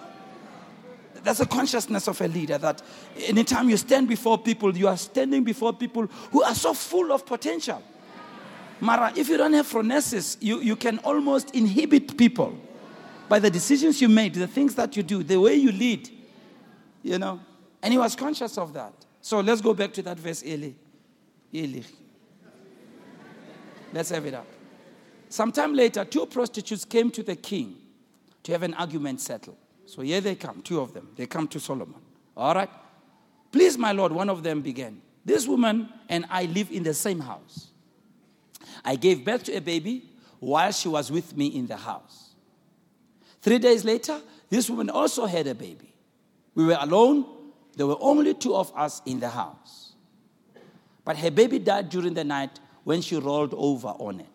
That's a consciousness of a leader that anytime you stand before people, you are standing before people who are so full of potential. Mara, if you don't have phronesis, you, you can almost inhibit people by the decisions you made, the things that you do, the way you lead. You know? And he was conscious of that. So let's go back to that verse, Eli. Eli. Let's have it up. Sometime later, two prostitutes came to the king to have an argument settled. So here they come, two of them. They come to Solomon. All right. Please, my lord, one of them began. This woman and I live in the same house. I gave birth to a baby while she was with me in the house. Three days later, this woman also had a baby. We were alone. There were only two of us in the house. But her baby died during the night when she rolled over on it.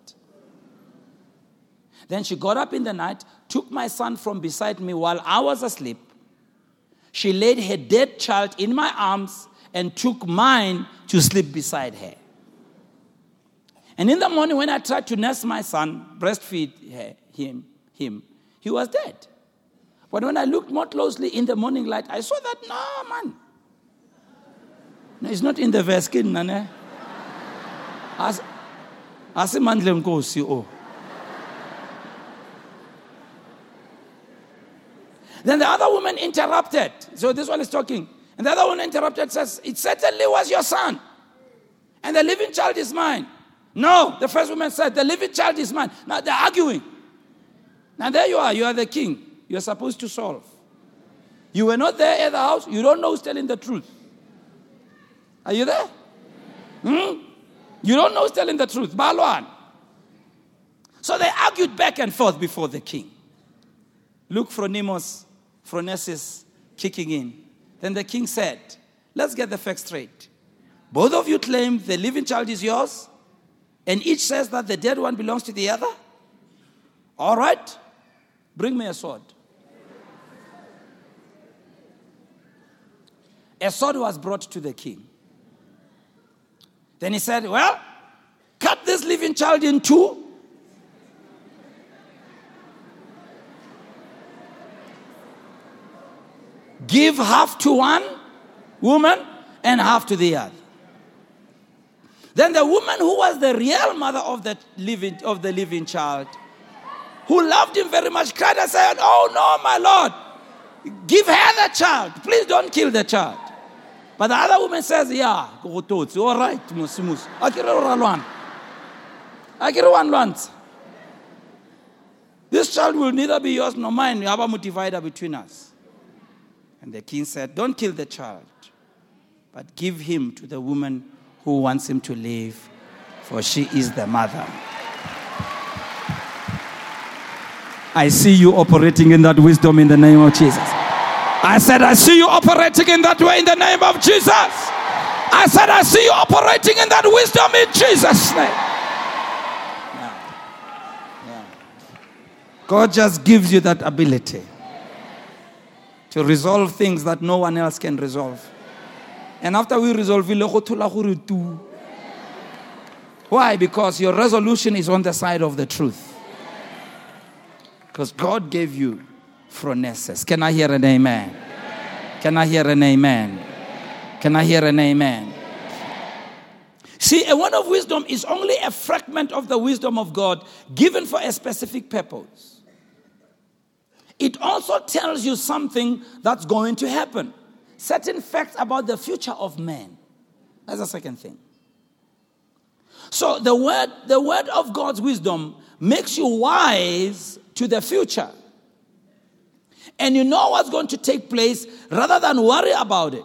Then she got up in the night, took my son from beside me while I was asleep. She laid her dead child in my arms and took mine to sleep beside her. And in the morning, when I tried to nurse my son, breastfeed her, him, him, he was dead. But when I looked more closely in the morning light, I saw that, no, man. No, it's not in the verse, nane. As, asimandle nkosi o Then the other woman interrupted. So this one is talking. And the other one interrupted, says, It certainly was your son. And the living child is mine. No, the first woman said, The living child is mine. Now they're arguing. Now there you are. You are the king. You're supposed to solve. You were not there at the house. You don't know who's telling the truth. Are you there? Hmm? You don't know who's telling the truth. Balwan. So they argued back and forth before the king. Luke Phronimos, Phronesis kicking in. Then the king said, Let's get the facts straight. Both of you claim the living child is yours, and each says that the dead one belongs to the other? All right, bring me a sword. A sword was brought to the king. Then he said, Well, cut this living child in two. Give half to one woman and half to the other. Then the woman who was the real mother of the living, of the living child, who loved him very much, cried and said, Oh no, my Lord, give her the child. Please don't kill the child. But the other woman says, Yeah, all right, musimus. This child will neither be yours nor mine. You have a divider between us. And the king said, Don't kill the child, but give him to the woman who wants him to live, for she is the mother. I see you operating in that wisdom in the name of Jesus. I said, I see you operating in that way in the name of Jesus. I said, I see you operating in that wisdom in Jesus' name. God just gives you that ability to resolve things that no one else can resolve. And after we resolve, why? Because your resolution is on the side of the truth. Because God gave you phronesis. Can I hear an amen? Can I hear an amen? Can I hear an amen? See, a word of wisdom is only a fragment of the wisdom of God given for a specific purpose it also tells you something that's going to happen. Certain facts about the future of man. That's the second thing. So the word, the word of God's wisdom makes you wise to the future. And you know what's going to take place rather than worry about it.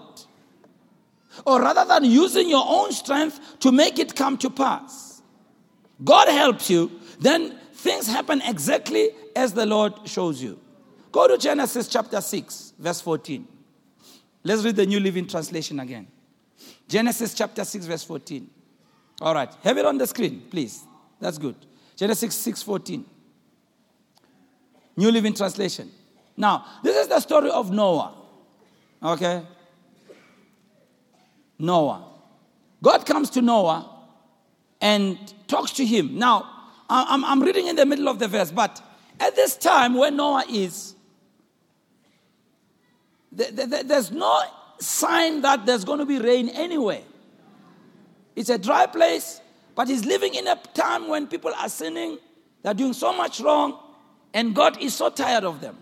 Or rather than using your own strength to make it come to pass. God helps you, then things happen exactly as the Lord shows you. Go to Genesis chapter 6, verse 14. Let's read the New Living Translation again. Genesis chapter 6, verse 14. All right. Have it on the screen, please. That's good. Genesis 6, 14. New Living Translation. Now, this is the story of Noah. Okay? Noah. God comes to Noah and talks to him. Now, I'm, I'm reading in the middle of the verse, but at this time where Noah is, there's no sign that there's going to be rain anywhere. It's a dry place, but he's living in a time when people are sinning, they're doing so much wrong, and God is so tired of them.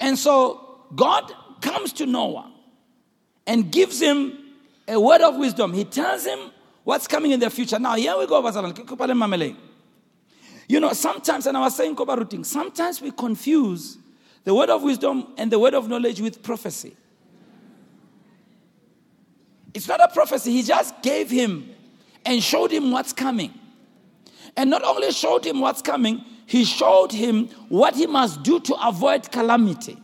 And so God comes to Noah and gives him a word of wisdom. He tells him what's coming in the future. Now, here we go, You know, sometimes, and I was saying, sometimes we confuse the word of wisdom and the word of knowledge with prophecy. It's not a prophecy, he just gave him and showed him what's coming. And not only showed him what's coming, he showed him what he must do to avoid calamity.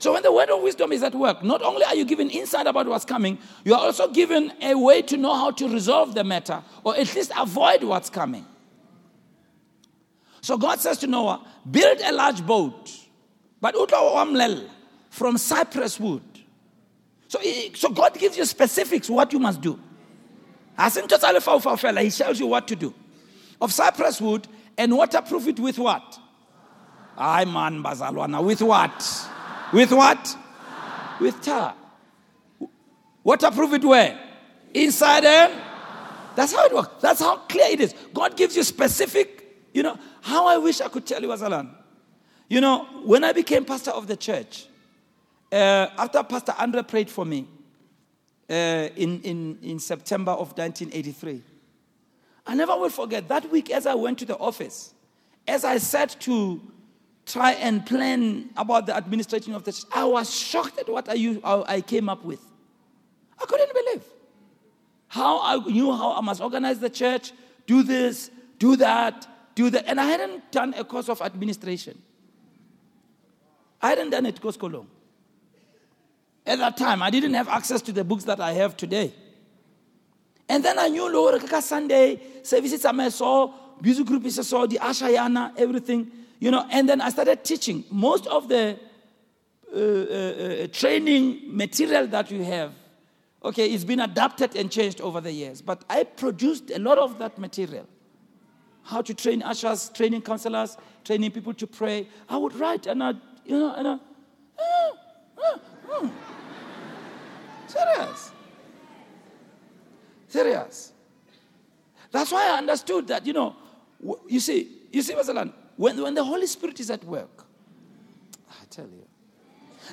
So when the word of wisdom is at work, not only are you given insight about what's coming, you are also given a way to know how to resolve the matter or at least avoid what's coming. So God says to Noah, build a large boat but utla wamlel from cypress wood. So, so God gives you specifics what you must do. As in he tells you what to do. Of cypress wood and waterproof it with what? I man bazalwana. With what? With what? With tar. Waterproof it where? Inside and That's how it works. That's how clear it is. God gives you specific, you know, how I wish I could tell you, Azalan. You know, when I became pastor of the church, uh, after Pastor Andre prayed for me uh, in, in, in September of 1983, I never will forget that week as I went to the office, as I sat to try and plan about the administration of the church, I was shocked at what I, I came up with. I couldn't believe how I knew how I must organize the church, do this, do that, do that. And I hadn't done a course of administration. I hadn't done it course Kolong. At that time, I didn't have access to the books that I have today. And then I knew Lord, Sunday services I saw, music group is saw, the Ashayana, everything, you know. And then I started teaching. Most of the uh, uh, uh, training material that you have, okay, it's been adapted and changed over the years. But I produced a lot of that material. How to train ushers, training counselors, training people to pray. I would write and I, you know, and I, ah, ah, ah. serious. Serious. That's why I understood that, you know, you see, you see, Masalan, when, when the Holy Spirit is at work, I tell you.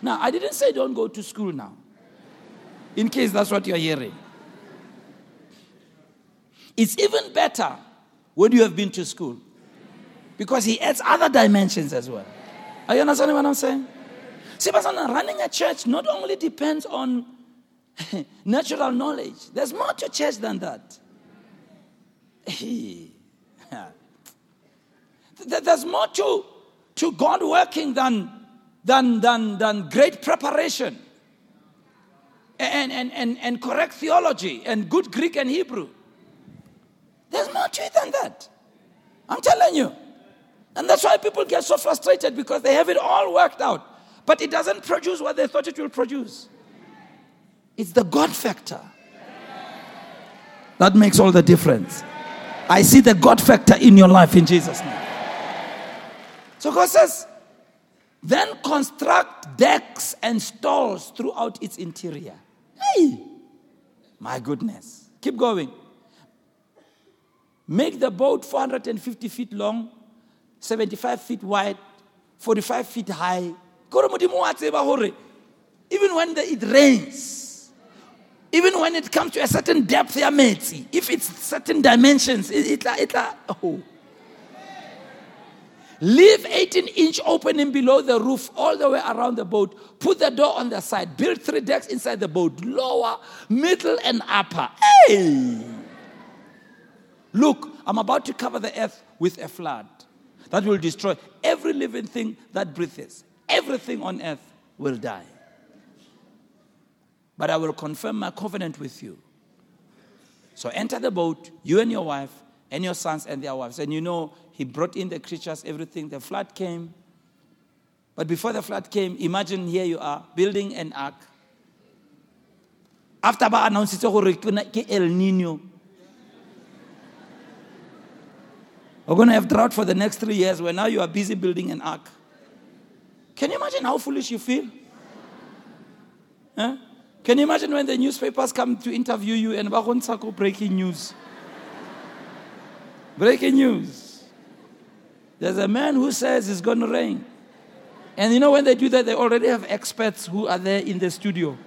Now, I didn't say don't go to school now, in case that's what you're hearing. It's even better when you have been to school because he adds other dimensions as well. Are you understanding what I'm saying? See, Masalan, running a church not only depends on natural knowledge. There's more to church than that. There's more to, to God working than, than, than, than great preparation and, and, and, and correct theology and good Greek and Hebrew. There's more to it than that. I'm telling you. And that's why people get so frustrated because they have it all worked out. But it doesn't produce what they thought it will produce. It's the God factor. That makes all the difference. I see the God factor in your life in Jesus' name. So God says, then construct decks and stalls throughout its interior. Hey, my goodness. Keep going. Make the boat 450 feet long, 75 feet wide, 45 feet high. Even when the, it rains, even when it comes to a certain depth, if it's certain dimensions, it, it, it, oh. Leave 18 inch opening below the roof all the way around the boat. Put the door on the side. Build three decks inside the boat lower, middle, and upper. Hey! Look, I'm about to cover the earth with a flood that will destroy every living thing that breathes. Everything on earth will die. But I will confirm my covenant with you. So enter the boat, you and your wife, and your sons and their wives. And you know, he brought in the creatures, everything. The flood came. But before the flood came, imagine here you are building an ark. After ba announced El Nino. We're going to have drought for the next three years where now you are busy building an ark. Can you imagine how foolish you feel? Huh? Can you imagine when the newspapers come to interview you and Bagon breaking news? breaking news. There's a man who says it's going to rain. And you know, when they do that, they already have experts who are there in the studio.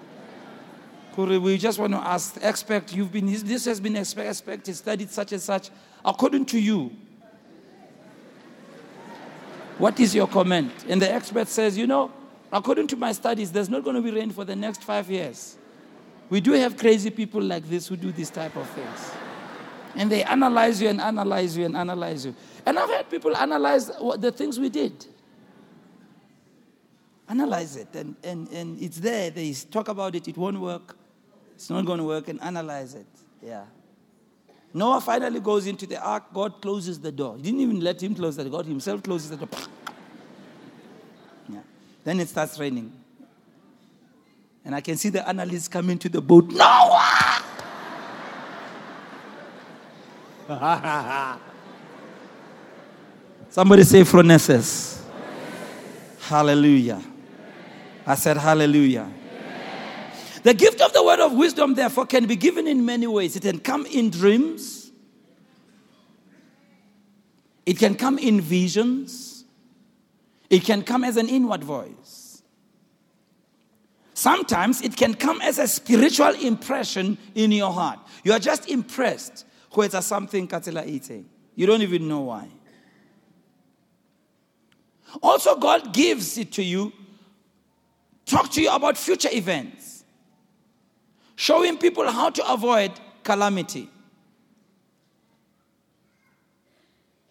We just want to ask, expert, you've been, this has been expert, studied such and such. According to you, what is your comment? And the expert says, you know, According to my studies, there's not going to be rain for the next five years. We do have crazy people like this who do this type of things. And they analyze you and analyze you and analyze you. And I've had people analyze what, the things we did. Analyze it, and, and, and it's there. They talk about it, it won't work. It's not going to work, and analyze it. Yeah. Noah finally goes into the ark. God closes the door. He didn't even let him close door. God himself closes the door. Then it starts raining. And I can see the analysts coming to the boat. Noah! Somebody say phronesis. Hallelujah. I said hallelujah. The gift of the word of wisdom, therefore, can be given in many ways. It can come in dreams, it can come in visions, it can come as an inward voice. Sometimes it can come as a spiritual impression in your heart. You are just impressed it's something Katila eating. You don't even know why. Also, God gives it to you, talk to you about future events, showing people how to avoid calamity.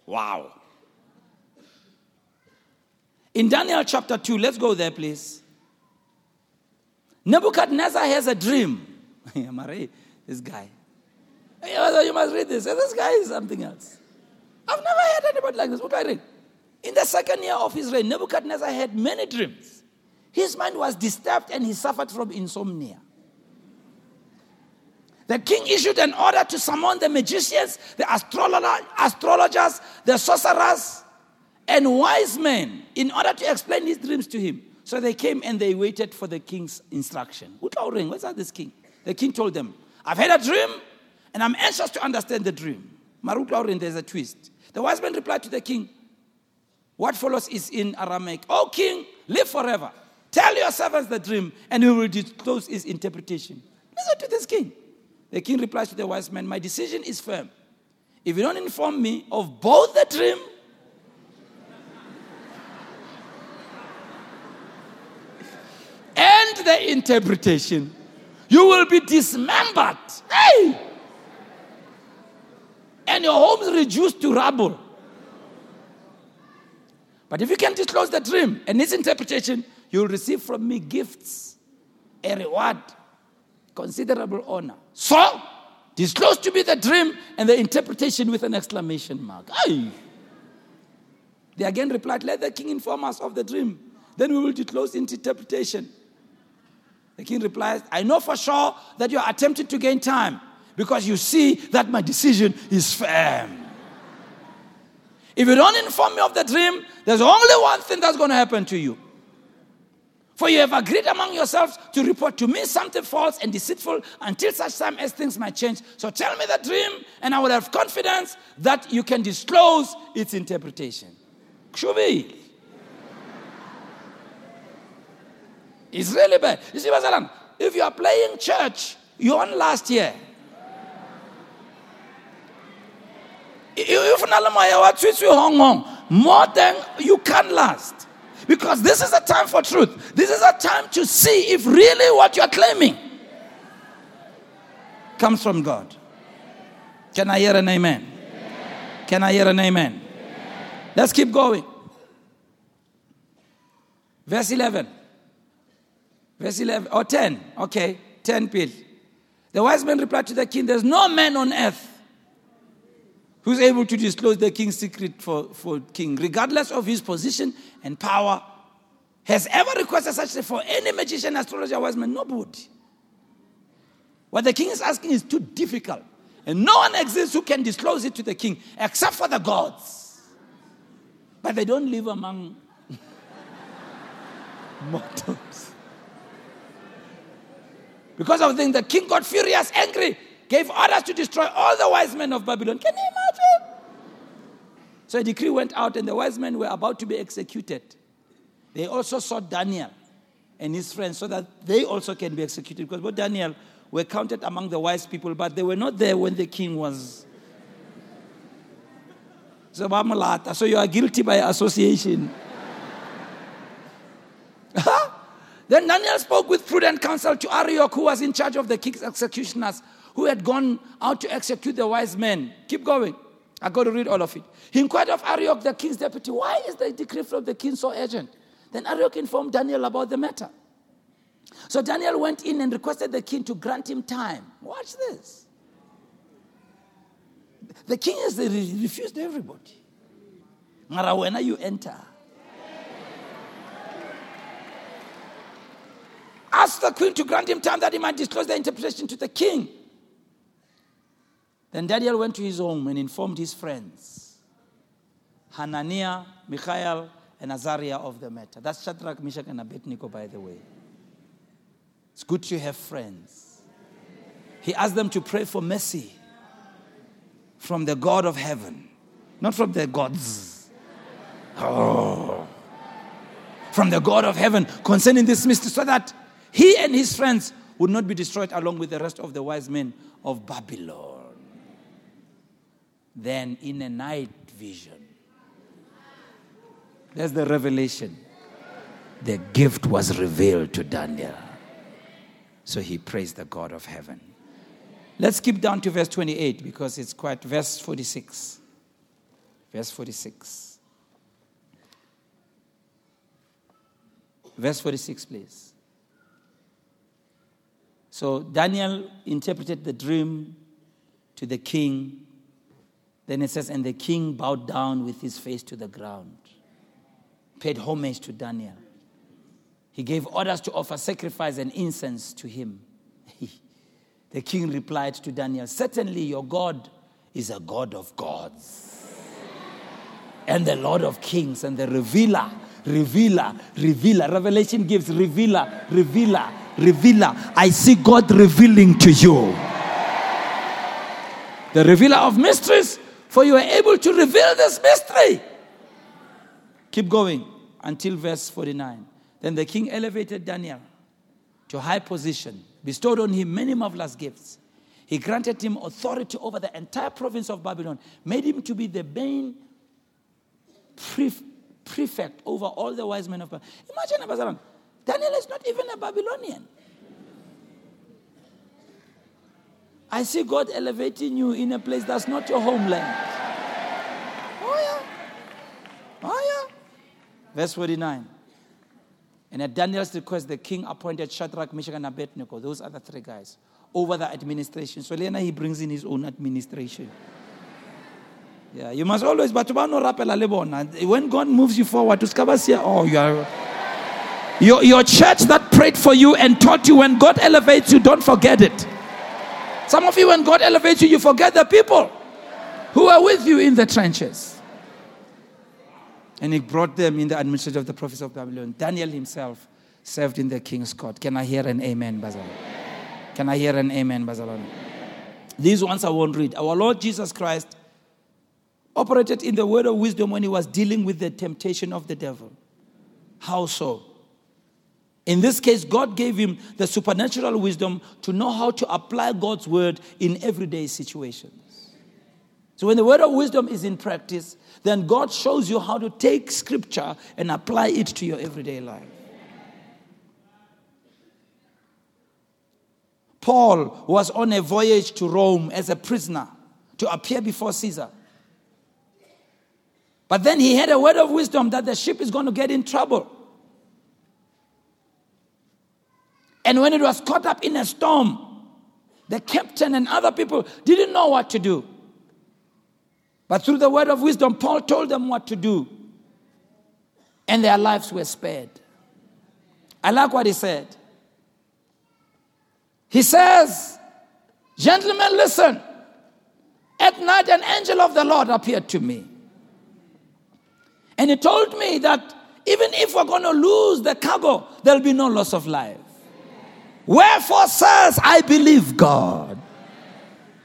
Wow. In Daniel chapter 2, let's go there, please. Nebuchadnezzar has a dream. This guy. You must read this. This guy is something else. I've never heard anybody like this. What do I read? In the second year of his reign, Nebuchadnezzar had many dreams. His mind was disturbed and he suffered from insomnia. The king issued an order to summon the magicians, the astrologers, the sorcerers, and wise men in order to explain his dreams to him. So they came and they waited for the king's instruction. That, this king? The king told them, I've had a dream and I'm anxious to understand the dream. Maruk there's a twist. The wise men replied to the king, What follows is in Aramaic. O king, live forever. Tell your servants the dream, and we will disclose its interpretation. Listen to this king. The king replies to the wise man, My decision is firm. If you don't inform me of both the dream and the interpretation, you will be dismembered. Hey! And your homes reduced to rubble. But if you can disclose the dream and its interpretation, you will receive from me gifts, a reward, considerable honor. So, disclose to me the dream and the interpretation with an exclamation mark. Aye. They again replied, Let the king inform us of the dream. Then we will disclose its interpretation. The king replies, I know for sure that you are attempting to gain time because you see that my decision is firm. If you don't inform me of the dream, there's only one thing that's going to happen to you. For you have agreed among yourselves to report to me something false and deceitful until such time as things might change. So tell me the dream, and I will have confidence that you can disclose its interpretation. Kshubi. It's really bad. You see, if you are playing church, you won last year. If Nalamoya hong hong, more than you can last. Because this is a time for truth. This is a time to see if really what you're claiming comes from God. Can I hear an amen? Can I hear an amen? Let's keep going. Verse 11. Verse 11 or 10. Okay, 10 pill. The wise men replied to the king, There's no man on earth who's able to disclose the king's secret for, for king, regardless of his position and power, has ever requested such thing for any magician, astrologer, wise man? Nobody. What the king is asking is too difficult. And no one exists who can disclose it to the king except for the gods. But they don't live among mortals. Because of the, the king got furious, angry, gave orders to destroy all the wise men of Babylon. Can you imagine? So a decree went out, and the wise men were about to be executed. They also sought Daniel and his friends so that they also can be executed. Because both Daniel were counted among the wise people, but they were not there when the king was. So, so you are guilty by association. then Daniel spoke with prudent counsel to Arioch, who was in charge of the king's executioners, who had gone out to execute the wise men. Keep going. I got to read all of it. He inquired of Arioch, the king's deputy, why is the decree from the king so urgent? Then Arioch informed Daniel about the matter. So Daniel went in and requested the king to grant him time. Watch this. The king has refused everybody. Mara, when you enter, ask the queen to grant him time that he might disclose the interpretation to the king. Then Daniel went to his home and informed his friends, Hananiah, Mishael, and Azariah of the matter. That's Shadrach, Meshach, and Abednego, by the way. It's good to have friends. He asked them to pray for mercy from the God of heaven, not from the gods. Oh. From the God of heaven concerning this mystery, so that he and his friends would not be destroyed along with the rest of the wise men of Babylon. Then, in a night vision, That's the revelation. The gift was revealed to Daniel. So he praised the God of heaven. Let's skip down to verse 28 because it's quite verse 46. Verse 46. Verse 46, please. So Daniel interpreted the dream to the king. Then it says, And the king bowed down with his face to the ground, paid homage to Daniel. He gave orders to offer sacrifice and incense to him. the king replied to Daniel, Certainly your God is a God of gods and the Lord of kings and the revealer, revealer, revealer. Revelation gives revealer, revealer, revealer. I see God revealing to you. The revealer of mysteries, for you are able to reveal this mystery. Keep going until verse 49. Then the king elevated Daniel to high position, bestowed on him many marvelous gifts. He granted him authority over the entire province of Babylon, made him to be the main prefect over all the wise men of Babylon. Imagine, Daniel is not even a Babylonian. I see God elevating you in a place that's not your homeland. Oh, yeah. Oh, yeah. Verse 49. And at Daniel's request, the king appointed Shadrach, Meshach, and Abednego, those other three guys, over the administration. So Lena, he brings in his own administration. Yeah, you must always, but when God moves you forward to oh, you are. Your, your church that prayed for you and taught you when God elevates you, don't forget it. Some of you, when God elevates you, you forget the people who are with you in the trenches. And he brought them in the administration of the prophets of Babylon. Daniel himself served in the king's court. Can I hear an amen, Bazalon? Can I hear an amen, Bazalon? These ones I won't read. Our Lord Jesus Christ operated in the word of wisdom when he was dealing with the temptation of the devil. How so? In this case, God gave him the supernatural wisdom to know how to apply God's word in everyday situations. So, when the word of wisdom is in practice, then God shows you how to take scripture and apply it to your everyday life. Paul was on a voyage to Rome as a prisoner to appear before Caesar. But then he had a word of wisdom that the ship is going to get in trouble. And when it was caught up in a storm, the captain and other people didn't know what to do. But through the word of wisdom, Paul told them what to do. And their lives were spared. I like what he said. He says, Gentlemen, listen. At night, an angel of the Lord appeared to me. And he told me that even if we're going to lose the cargo, there'll be no loss of life. Wherefore, says, I believe God,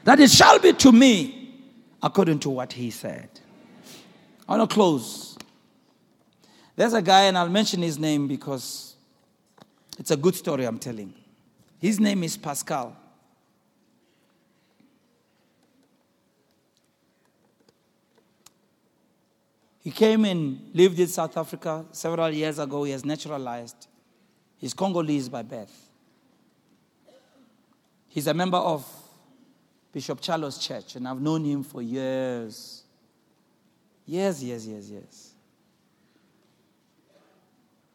that it shall be to me according to what he said. I want to close. There's a guy, and I'll mention his name because it's a good story I'm telling. His name is Pascal. He came and lived in South Africa several years ago. He has naturalized. He's Congolese by birth. He's a member of Bishop Charles Church, and I've known him for years. Yes, yes, yes, yes.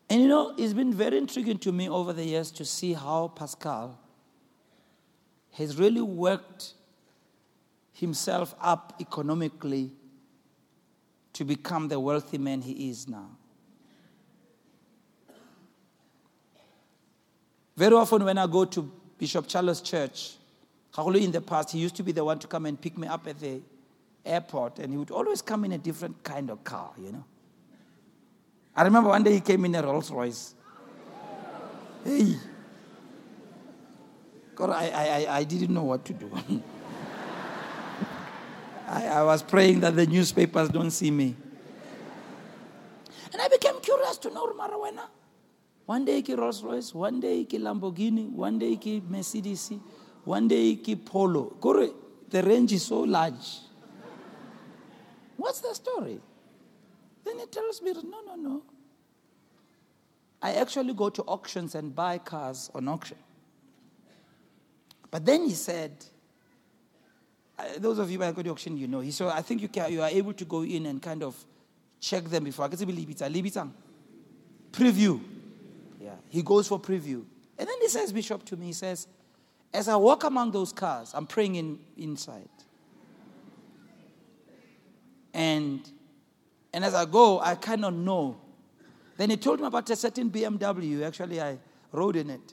And you know, it's been very intriguing to me over the years to see how Pascal has really worked himself up economically to become the wealthy man he is now. Very often, when I go to Bishop Charles Church, in the past, he used to be the one to come and pick me up at the airport, and he would always come in a different kind of car, you know. I remember one day he came in a Rolls Royce. Hey. God, I, I, I didn't know what to do. I, I was praying that the newspapers don't see me. And I became curious to know Marawena. One day ki Rolls Royce, one day ki Lamborghini, one day ki Mercedes, one day ki Polo. Kore, the range is so large. What's the story? Then he tells me, no, no, no. I actually go to auctions and buy cars on auction. But then he said, those of you who go to auction, you know. Said, I think you, can, you are able to go in and kind of check them before. I can believe it's a preview. He goes for preview. And then he says, Bishop, to me, he says, as I walk among those cars, I'm praying in, inside. And, and as I go, I of know. Then he told me about a certain BMW. Actually, I rode in it.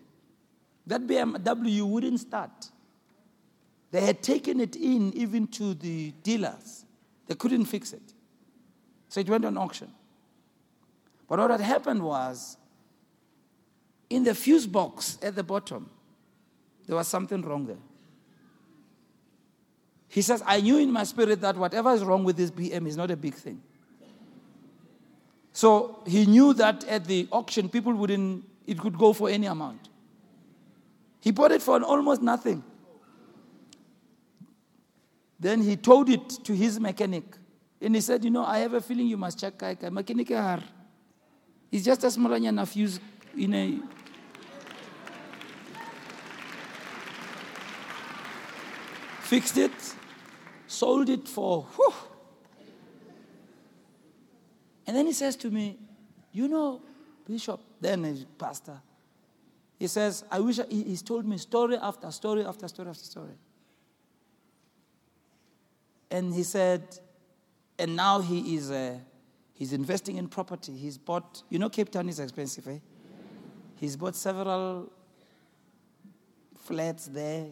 That BMW wouldn't start. They had taken it in even to the dealers. They couldn't fix it. So it went on auction. But what had happened was, in the fuse box at the bottom, there was something wrong there. He says, I knew in my spirit that whatever is wrong with this BM is not a big thing. So he knew that at the auction, people wouldn't, it could go for any amount. He bought it for almost nothing. Then he told it to his mechanic. And he said, You know, I have a feeling you must check Kai Mechanic It's just a small fuse in a. Fixed it, sold it for. Whew. And then he says to me, You know, Bishop, then a pastor, he says, I wish I, he's told me story after story after story after story. And he said, and now he is uh, he's investing in property. He's bought, you know, Cape Town is expensive, eh? He's bought several flats there.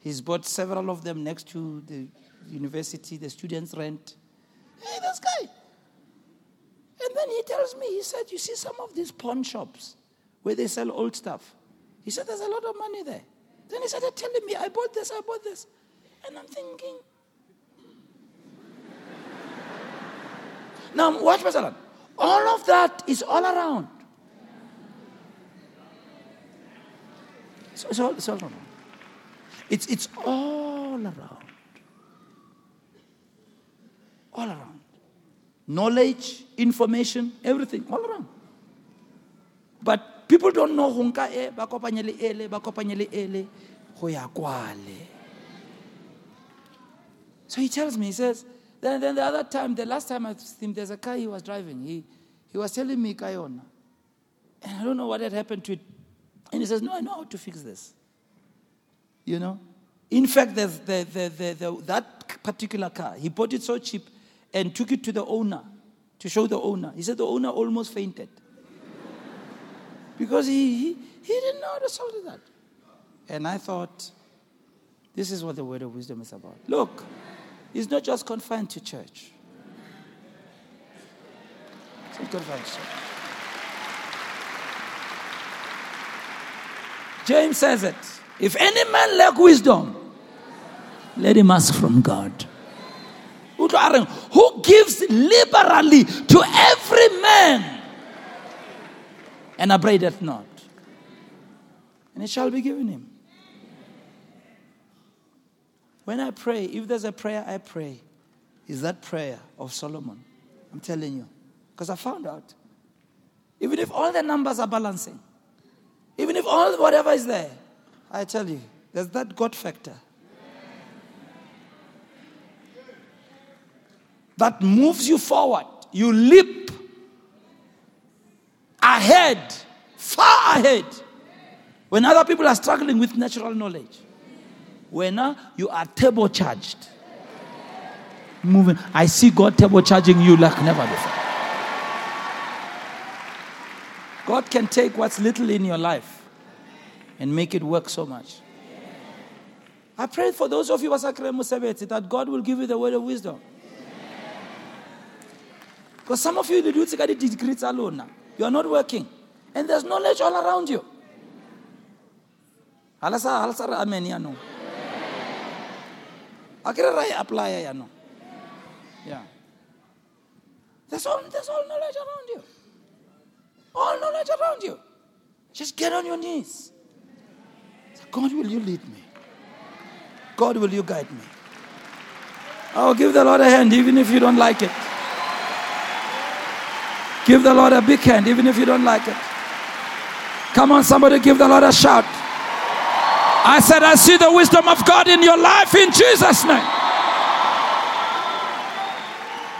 He's bought several of them next to the university, the students rent. Hey, this guy. And then he tells me, he said, You see some of these pawn shops where they sell old stuff. He said, There's a lot of money there. Then he started telling me, I bought this, I bought this. And I'm thinking, Now, watch Pastor. All of that is all around. So it's all, it's all around. It's, it's all around. All around. Knowledge, information, everything, all around. But people don't know go nka e ba kopanye le ele ba kopanye le ele go ya kwale so he tells me he says then, then the other time the last time i asked him there's a car he was driving he, he was telling me kayona and i don't know what had happened to it and he says no i know how to fix this you know in fact the, the, the, the, that particular car he bought it so cheap and took it to the owner to show the owner he said the owner almost fainted because he, he, he didn't know how to solve that. And I thought, this is what the word of wisdom is about. Look, it's not just confined to church. It's confined to church. James says it. If any man lack wisdom, let him ask from God. Who gives liberally to every man and upbraideth not. And it shall be given him. When I pray, if there's a prayer I pray, is that prayer of Solomon. I'm telling you. Because I found out. Even if all the numbers are balancing, even if all whatever is there, I tell you, there's that God factor. That moves you forward. You leap ahead, far ahead. When other people are struggling with natural knowledge, when now you are turbocharged. Moving. I see God turbocharging you like never before. God can take what's little in your life and make it work so much. I pray for those of you that God will give you the word of wisdom. Because some of you, the dudes got degrees alone. You are not working. And there's knowledge all around you. ga le sa re amen yaanong a kere ra e applya yaanong yeah there's all, there's all knowledge around you all knowledge around you just get on your knees God will you lead me? God will you guide me? Oh give the Lord a hand even if you don't like it. Give the Lord a big hand even if you don't like it. Come on somebody give the Lord a shout. I said, I see the wisdom of God in your life in Jesus' name.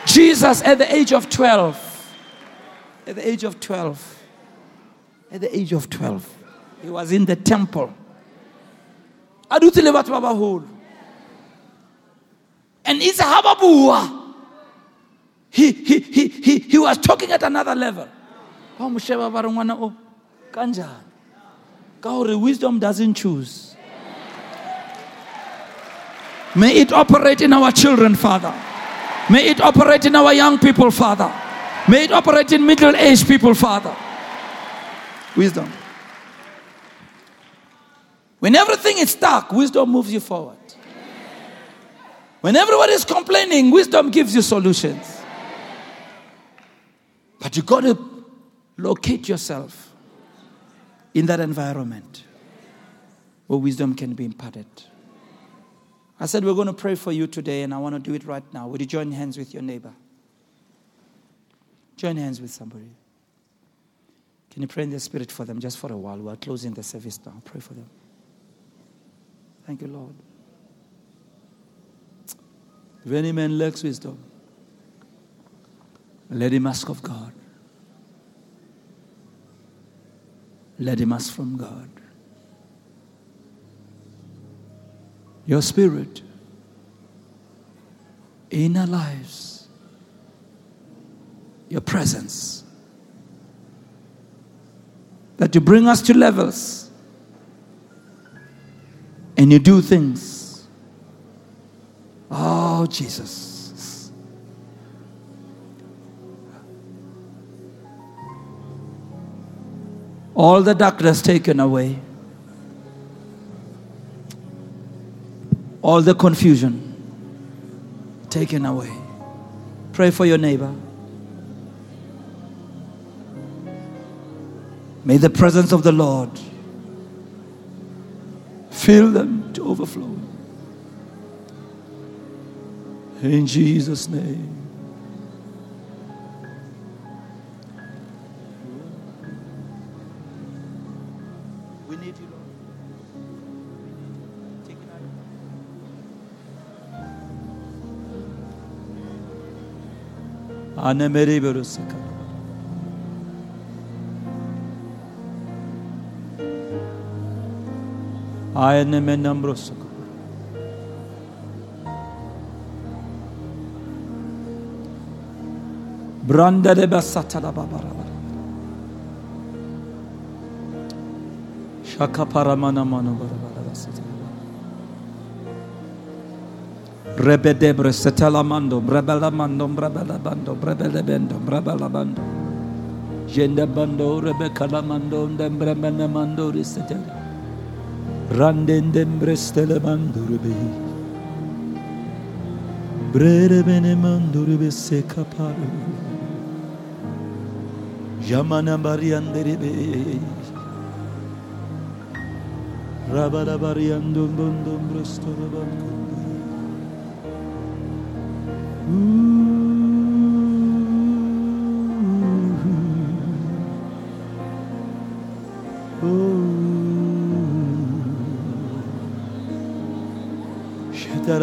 Jesus, at the age of 12, at the age of 12, at the age of 12, he was in the temple. And it's a he, he, he, he, he was talking at another level. Wisdom doesn't choose. May it operate in our children, Father. May it operate in our young people, Father. May it operate in middle aged people, Father. Wisdom. When everything is stuck, wisdom moves you forward. When everyone is complaining, wisdom gives you solutions. But you got to locate yourself in that environment where wisdom can be imparted. I said, We're going to pray for you today, and I want to do it right now. Would you join hands with your neighbor? Join hands with somebody. Can you pray in the spirit for them just for a while? We're closing the service now. Pray for them. Thank you, Lord. If any man lacks wisdom, let him ask of God. Let him ask from God. your spirit in our lives, your presence. That you bring us to levels and you do things. Oh, Jesus. All the darkness taken away. all the confusion taken away. Pray for your neighbor. May the presence of the Lord fill them to overflow. In Jesus' name. We need you, Lord. Take it out. Anne Anemeri berusaka. Aene menden brosso. Brandere besatala babaralar. Şaka paramana manu barabara Rebedebre setelamando, brebelamando, brebelabando, brebelebendo, brebelabando. Jende bando, rebe kalamando, dembre menemando, risetele. Brandendem brestele mandur bey Brere bene mandur be se kapar. Yamana bariyandere bey Rabara bariyandum bundum brestele bandur Ooh.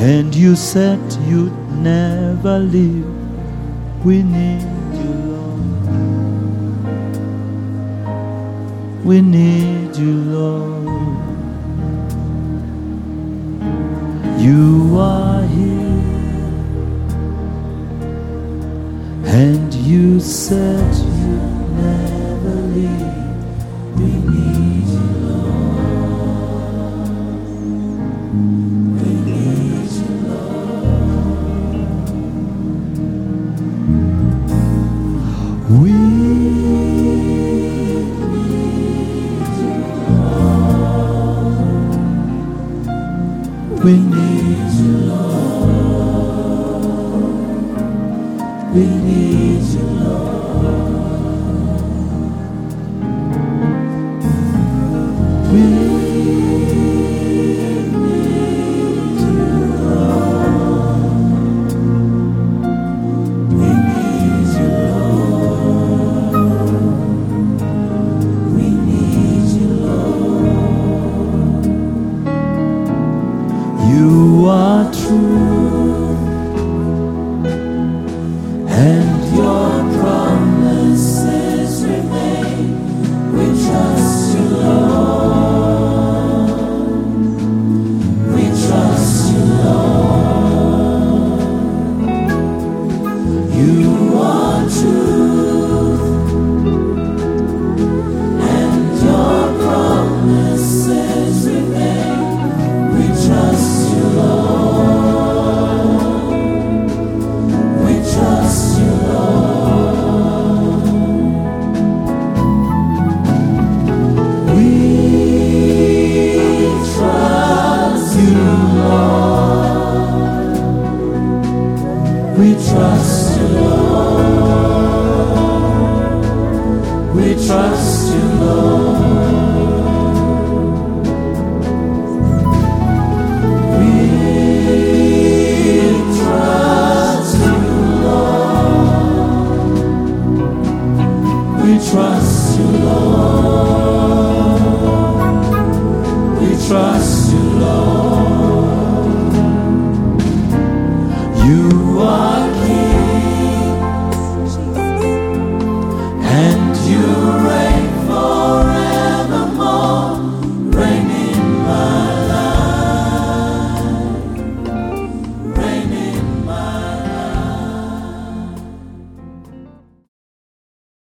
And you said you'd never leave. We need you, Lord. We need you, Lord. You are here, and you said you'd never leave. We